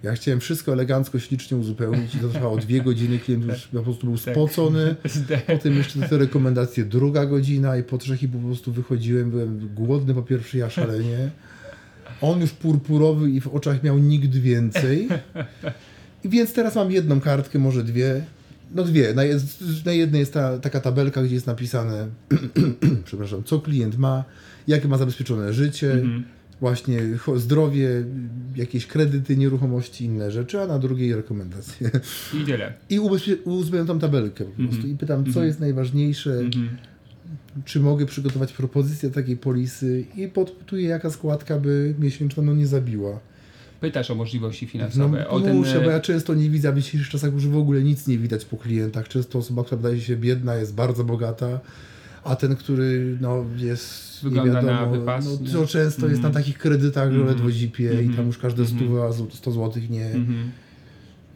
Ja chciałem wszystko elegancko, ślicznie uzupełnić i to trwało dwie godziny, klient już po prostu był tak. spocony. Potem jeszcze te rekomendacje druga godzina i po trzech i po prostu wychodziłem, byłem głodny po pierwsze, ja szalenie. On już purpurowy i w oczach miał nigdy więcej. I więc teraz mam jedną kartkę, może dwie. No dwie. Na, na jednej jest ta, taka tabelka, gdzie jest napisane, przepraszam, co klient ma, jakie ma zabezpieczone życie, mhm. Właśnie zdrowie, jakieś kredyty, nieruchomości, inne rzeczy, a na drugiej rekomendacje. I tyle. I uzupełniam tą tabelkę po prostu mhm. i pytam, co mhm. jest najważniejsze, mhm. czy mogę przygotować propozycję takiej polisy i podpytuję, jaka składka by miesięczna no, nie zabiła pytasz o możliwości finansowe. No, o ten... muszę, bo ja często nie widzę, a w dzisiejszych czasach już w ogóle nic nie widać po klientach. Często osoba, która wydaje się biedna, jest bardzo bogata, a ten, który no, jest Wygląda wiadomo, na wypas. No, to często mm. jest na mhm. takich kredytach, że mm. ledwo zipie mm. i tam mhm. już każde mhm. stuwa, 100 zł nie...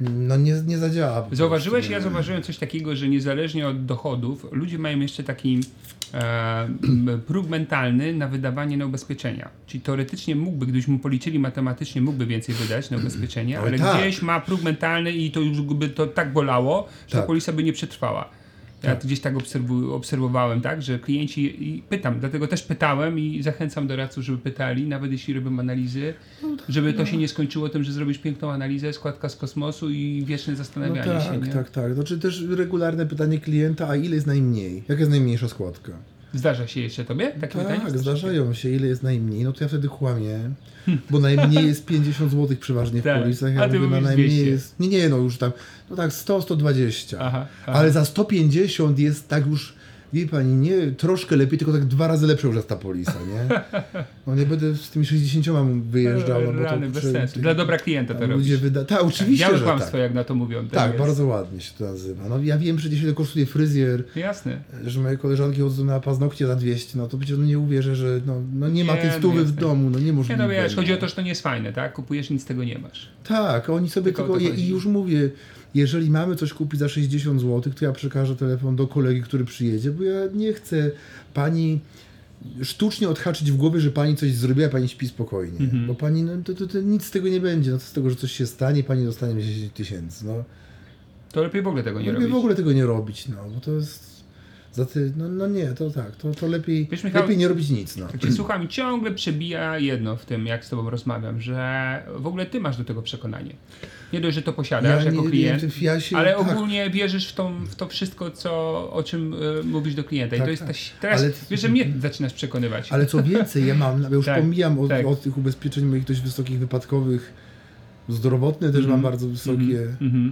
No nie, nie zadziała. Zauważyłeś? Ja zauważyłem coś takiego, że niezależnie od dochodów, ludzie mają jeszcze taki e, próg mentalny na wydawanie na ubezpieczenia. Czyli teoretycznie mógłby, gdybyśmy policzyli matematycznie, mógłby więcej wydać na ubezpieczenie, ale, ale tak. gdzieś ma próg mentalny i to już by to tak bolało, że tak. ta polisa by nie przetrwała. Ja tak. gdzieś tak obserwu, obserwowałem, tak, że klienci, i pytam, dlatego też pytałem i zachęcam doradców, żeby pytali, nawet jeśli robią analizy, no tak, żeby to no. się nie skończyło tym, że zrobisz piękną analizę, składka z kosmosu i wieczne zastanawianie no tak, się. Tak, tak, tak. Znaczy też regularne pytanie klienta, a ile jest najmniej? Jaka jest najmniejsza składka? Zdarza się jeszcze tobie takie tak, pytanie? Tak, zdarzają się. Ile jest najmniej? No to ja wtedy kłamię, bo najmniej jest 50 zł przeważnie w tak. polisach. Ja A ty mówię, na najmniej 200. jest... Nie, nie, no już tam, no tak 100, 120. Aha, aha. Ale za 150 jest tak już wie pani, nie troszkę lepiej, tylko tak dwa razy lepsze już jest ta polisa, nie? No nie będę z tymi 60 wyjeżdżał, no bo Rany, to bez sensu. Dla dobra klienta to ludzie wyda... Tak, oczywiście, Białe że kłamstwo, tak. jak na to mówią. Tak, jest. bardzo ładnie się to nazywa. No ja wiem przecież ile kosztuje fryzjer. Jasne. Że moje koleżanki chodzą na paznokcie za 200, no to przecież no nie uwierzę, że no, no nie, nie ma tej stówy no w domu, no niemożliwe. Nie no wiesz, chodzi o to, że to nie jest fajne, tak? Kupujesz, nic z tego nie masz. Tak, oni sobie tylko, tylko i już mówię, jeżeli mamy coś kupić za 60 zł, to ja przekażę telefon do kolegi, który przyjedzie, bo ja nie chcę pani sztucznie odhaczyć w głowie, że pani coś zrobiła, pani śpi spokojnie. Mhm. Bo pani, no to, to, to, nic z tego nie będzie. No to z tego, że coś się stanie, pani dostanie 10 tysięcy. No. To lepiej w ogóle tego nie lepiej robić. Lepiej w ogóle tego nie robić, no, bo to jest za ty, no, no nie, to tak, to, to lepiej, Wiesz, Michał, lepiej nie robić nic. No. Cię słucham i ciągle przebija jedno w tym, jak z tobą rozmawiam, że w ogóle ty masz do tego przekonanie. Nie dość, że to posiadasz ja jako nie, klient, nie, ja się, ale tak. ogólnie wierzysz w, tą, w to wszystko, co, o czym y, mówisz do klienta. Tak, I to jest tak. teraz, ale, wiesz, że mnie zaczynasz przekonywać. Ale co więcej, ja mam, ja już tak, pomijam od, tak. od, tych ubezpieczeń moich dość wysokich wypadkowych, zdrowotne też mm mam bardzo wysokie mm -hmm.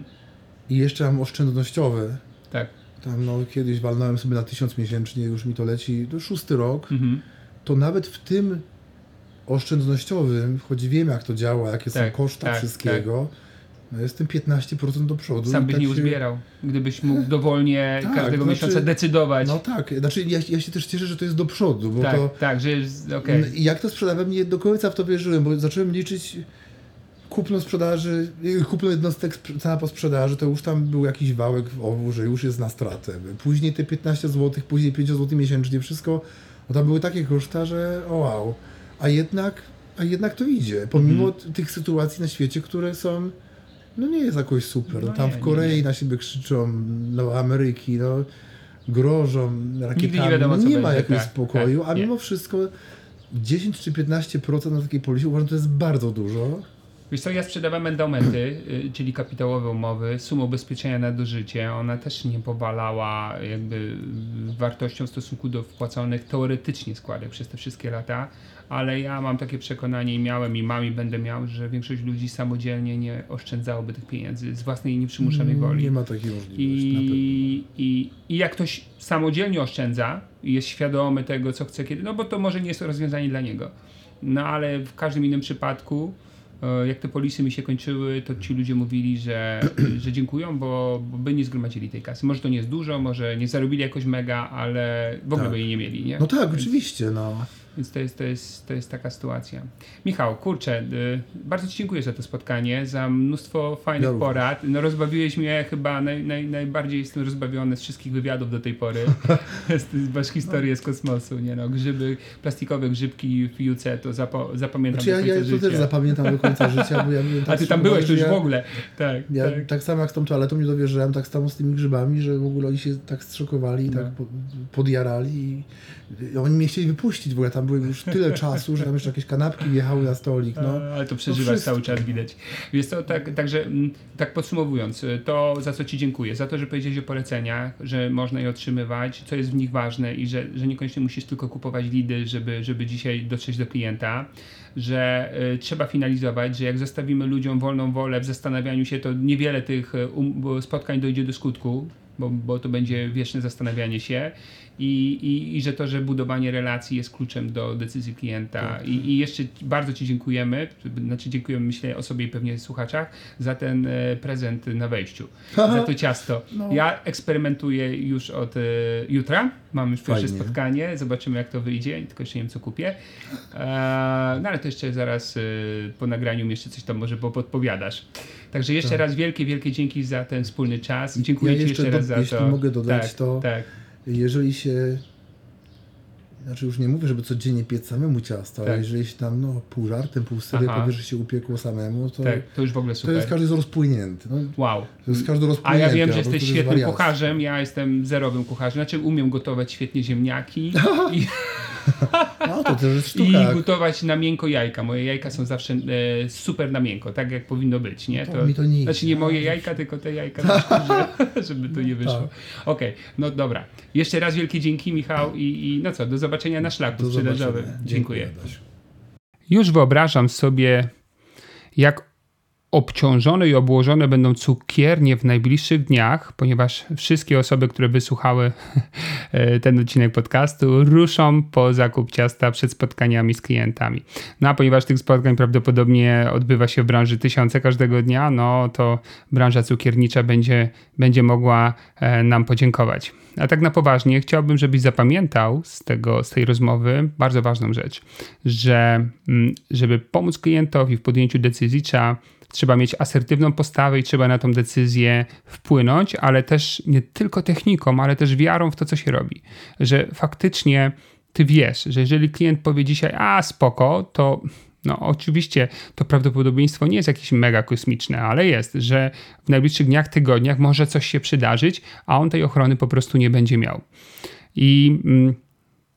i jeszcze mam oszczędnościowe. Tak tam no, kiedyś walnąłem sobie na tysiąc miesięcznie, już mi to leci, to szósty rok, mhm. to nawet w tym oszczędnościowym, choć wiem jak to działa, jakie tak, są koszta tak, wszystkiego, tak. no jestem 15% do przodu. Sam byś tak nie uzbierał, gdybyś mógł dowolnie tak, każdego znaczy, miesiąca decydować. No tak, znaczy ja, ja, się też cieszę, że to jest do przodu, bo tak, to... Tak, że jest. Okay. Jak to sprzedawałem, nie do końca w to wierzyłem, bo zacząłem liczyć kupno sprzedaży, kupno jednostek cena po sprzedaży, to już tam był jakiś wałek w owu, że już jest na stratę. Później te 15 zł, później 5 zł miesięcznie, wszystko, no tam były takie koszta, że o wow. A jednak, a jednak to idzie, pomimo mhm. tych sytuacji na świecie, które są, no nie jest jakoś super. No tam nie, w Korei nie, nie. na siebie krzyczą, no Ameryki, no grożą rakietami, nie, wiadomo, no, nie ma jakiegoś tak, spokoju, tak, a mimo wszystko 10 czy 15% na takiej policji uważam, że to jest bardzo dużo. Wiesz co, ja sprzedawałem endaumenty, y, czyli kapitałowe umowy, sumę ubezpieczenia na dożycie. Ona też nie powalała jakby wartością w stosunku do wpłaconych teoretycznie składek przez te wszystkie lata, ale ja mam takie przekonanie i miałem i mam i będę miał, że większość ludzi samodzielnie nie oszczędzałoby tych pieniędzy z własnej nieprzymuszonej mm, woli. Nie ma takiej możliwości. I, i, I jak ktoś samodzielnie oszczędza i jest świadomy tego, co chce kiedy, no bo to może nie jest rozwiązanie dla niego. No ale w każdym innym przypadku jak te polisy mi się kończyły, to ci ludzie mówili, że, że dziękują, bo, bo by nie zgromadzili tej kasy. Może to nie jest dużo, może nie zarobili jakoś mega, ale w ogóle tak. by jej nie mieli, nie? No tak, Więc... oczywiście, no. Więc to jest, to jest, to jest taka sytuacja. Michał, kurczę, y, bardzo Ci dziękuję za to spotkanie, za mnóstwo fajnych ja porad. No, rozbawiłeś mnie chyba, naj, naj, najbardziej jestem rozbawiony z wszystkich wywiadów do tej pory. Masz historię z kosmosu, nie no, grzyby, plastikowe grzybki w UC, to zapo, zapamiętam znaczy, do końca ja, ja życia. to też zapamiętam do końca życia, bo ja tak A Ty tam byłeś już ja, w ogóle. Tak, ja, tak. tak samo jak z tą toaletą nie dowierzałem, tak samo z tymi grzybami, że w ogóle oni się tak zszokowali, no. tak podjarali i oni mnie chcieli wypuścić w ogóle, tam były już tyle czasu, że tam jeszcze jakieś kanapki wjechały na stolik. No. Ale to przeżywasz to cały czas, widać. Jest to tak, także mm, tak podsumowując, to za co Ci dziękuję, za to, że powiedziałeś o poleceniach, że można je otrzymywać, co jest w nich ważne i że, że niekoniecznie musisz tylko kupować lidy, żeby, żeby dzisiaj dotrzeć do klienta że y, trzeba finalizować, że jak zostawimy ludziom wolną wolę w zastanawianiu się, to niewiele tych y, um, spotkań dojdzie do skutku, bo, bo to będzie wieczne zastanawianie się i, i, i że to, że budowanie relacji jest kluczem do decyzji klienta. Tak. I, I, jeszcze bardzo Ci dziękujemy, znaczy dziękujemy myślę o sobie i pewnie słuchaczach, za ten e, prezent na wejściu, za to ciasto. No. Ja eksperymentuję już od e, jutra, mam już pierwsze Fajnie. spotkanie, zobaczymy jak to wyjdzie, tylko jeszcze nie wiem co kupię. E, no ale to jeszcze zaraz po nagraniu jeszcze coś tam może podpowiadasz. Także jeszcze tak. raz wielkie, wielkie dzięki za ten wspólny czas. Dziękuję ja Ci jeszcze, jeszcze raz za jeśli to. Jeśli mogę dodać tak, to, tak jeżeli się znaczy już nie mówię, żeby codziennie piec samemu ciasto, tak. ale jeżeli się tam no, pół żartem, pół serio powie, że się upiekło samemu, to, tak, to już w ogóle super. To jest każdy z rozpłynięty. No, wow. To jest każdy rozpłynięty. A ja wiem, że jesteś świetnym kucharzem, ja jestem zerowym kucharzem, znaczy umiem gotować świetnie ziemniaki i, no, to też sztuka. I gotować na miękko jajka. Moje jajka są zawsze e, super na miękko, tak jak powinno być. Nie? To, to, mi to nie Znaczy nie moje jajka, tylko te jajka, żeby to nie wyszło. Tak. Okej, okay, no dobra. Jeszcze raz wielkie dzięki Michał i, i no co, do zobaczenia na szlaku sprzedażowym. Dziękuję. Dziękuję. Już wyobrażam sobie, jak obciążone i obłożone będą cukiernie w najbliższych dniach, ponieważ wszystkie osoby, które wysłuchały ten odcinek podcastu, ruszą po zakup ciasta przed spotkaniami z klientami. No a ponieważ tych spotkań prawdopodobnie odbywa się w branży tysiące każdego dnia, no to branża cukiernicza będzie, będzie mogła e, nam podziękować. A tak na poważnie, chciałbym, żebyś zapamiętał z, tego, z tej rozmowy bardzo ważną rzecz, że mm, żeby pomóc klientowi w podjęciu decyzji, trzeba trzeba mieć asertywną postawę i trzeba na tą decyzję wpłynąć, ale też nie tylko techniką, ale też wiarą w to, co się robi. Że faktycznie ty wiesz, że jeżeli klient powie dzisiaj, a spoko, to no, oczywiście to prawdopodobieństwo nie jest jakieś mega kosmiczne, ale jest, że w najbliższych dniach, tygodniach może coś się przydarzyć, a on tej ochrony po prostu nie będzie miał. I mm,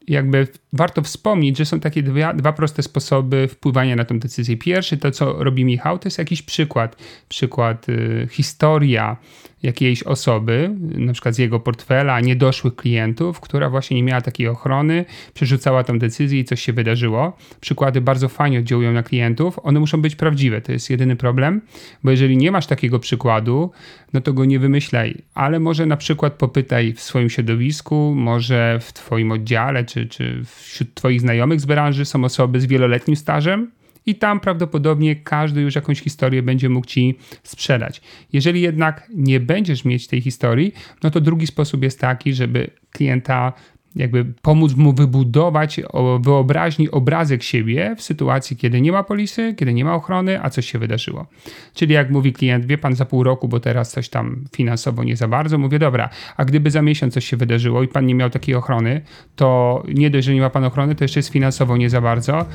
jakby warto wspomnieć, że są takie dwa, dwa proste sposoby wpływania na tę decyzję. Pierwszy, to co robi Michał, to jest jakiś przykład, przykład, y, historia jakiejś osoby, na przykład z jego portfela, niedoszłych klientów, która właśnie nie miała takiej ochrony, przerzucała tą decyzję i coś się wydarzyło. Przykłady bardzo fajnie oddziałują na klientów, one muszą być prawdziwe, to jest jedyny problem, bo jeżeli nie masz takiego przykładu, no to go nie wymyślaj, ale może na przykład popytaj w swoim środowisku, może w twoim oddziale, czy, czy wśród twoich znajomych z branży są osoby z wieloletnim stażem, i tam prawdopodobnie każdy już jakąś historię będzie mógł ci sprzedać. Jeżeli jednak nie będziesz mieć tej historii, no to drugi sposób jest taki, żeby klienta jakby pomóc mu wybudować wyobraźni obrazek siebie w sytuacji, kiedy nie ma polisy, kiedy nie ma ochrony, a coś się wydarzyło. Czyli jak mówi klient, wie pan za pół roku, bo teraz coś tam finansowo nie za bardzo, mówię, dobra, a gdyby za miesiąc coś się wydarzyło i pan nie miał takiej ochrony, to nie dość, że nie ma pan ochrony, to jeszcze jest finansowo nie za bardzo,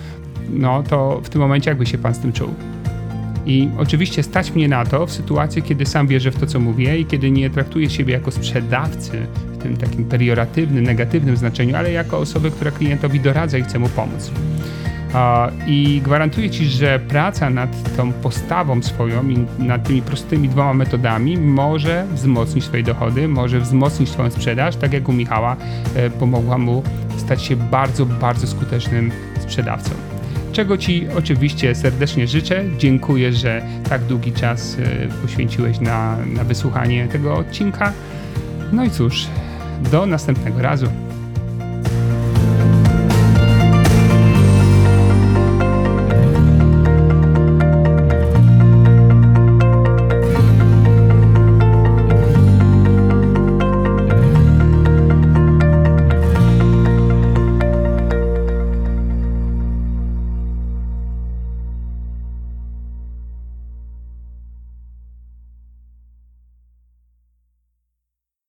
no to w tym momencie jakby się pan z tym czuł? I oczywiście stać mnie na to w sytuacji, kiedy sam wierzę w to, co mówię i kiedy nie traktuję siebie jako sprzedawcy w tym takim perioratywnym, negatywnym znaczeniu, ale jako osobę, która klientowi doradza i chce mu pomóc. I gwarantuję Ci, że praca nad tą postawą swoją i nad tymi prostymi dwoma metodami może wzmocnić Twoje dochody, może wzmocnić Twoją sprzedaż, tak jak u Michała e, pomogła mu stać się bardzo, bardzo skutecznym sprzedawcą czego Ci oczywiście serdecznie życzę. Dziękuję, że tak długi czas e, poświęciłeś na, na wysłuchanie tego odcinka. No i cóż, do następnego razu.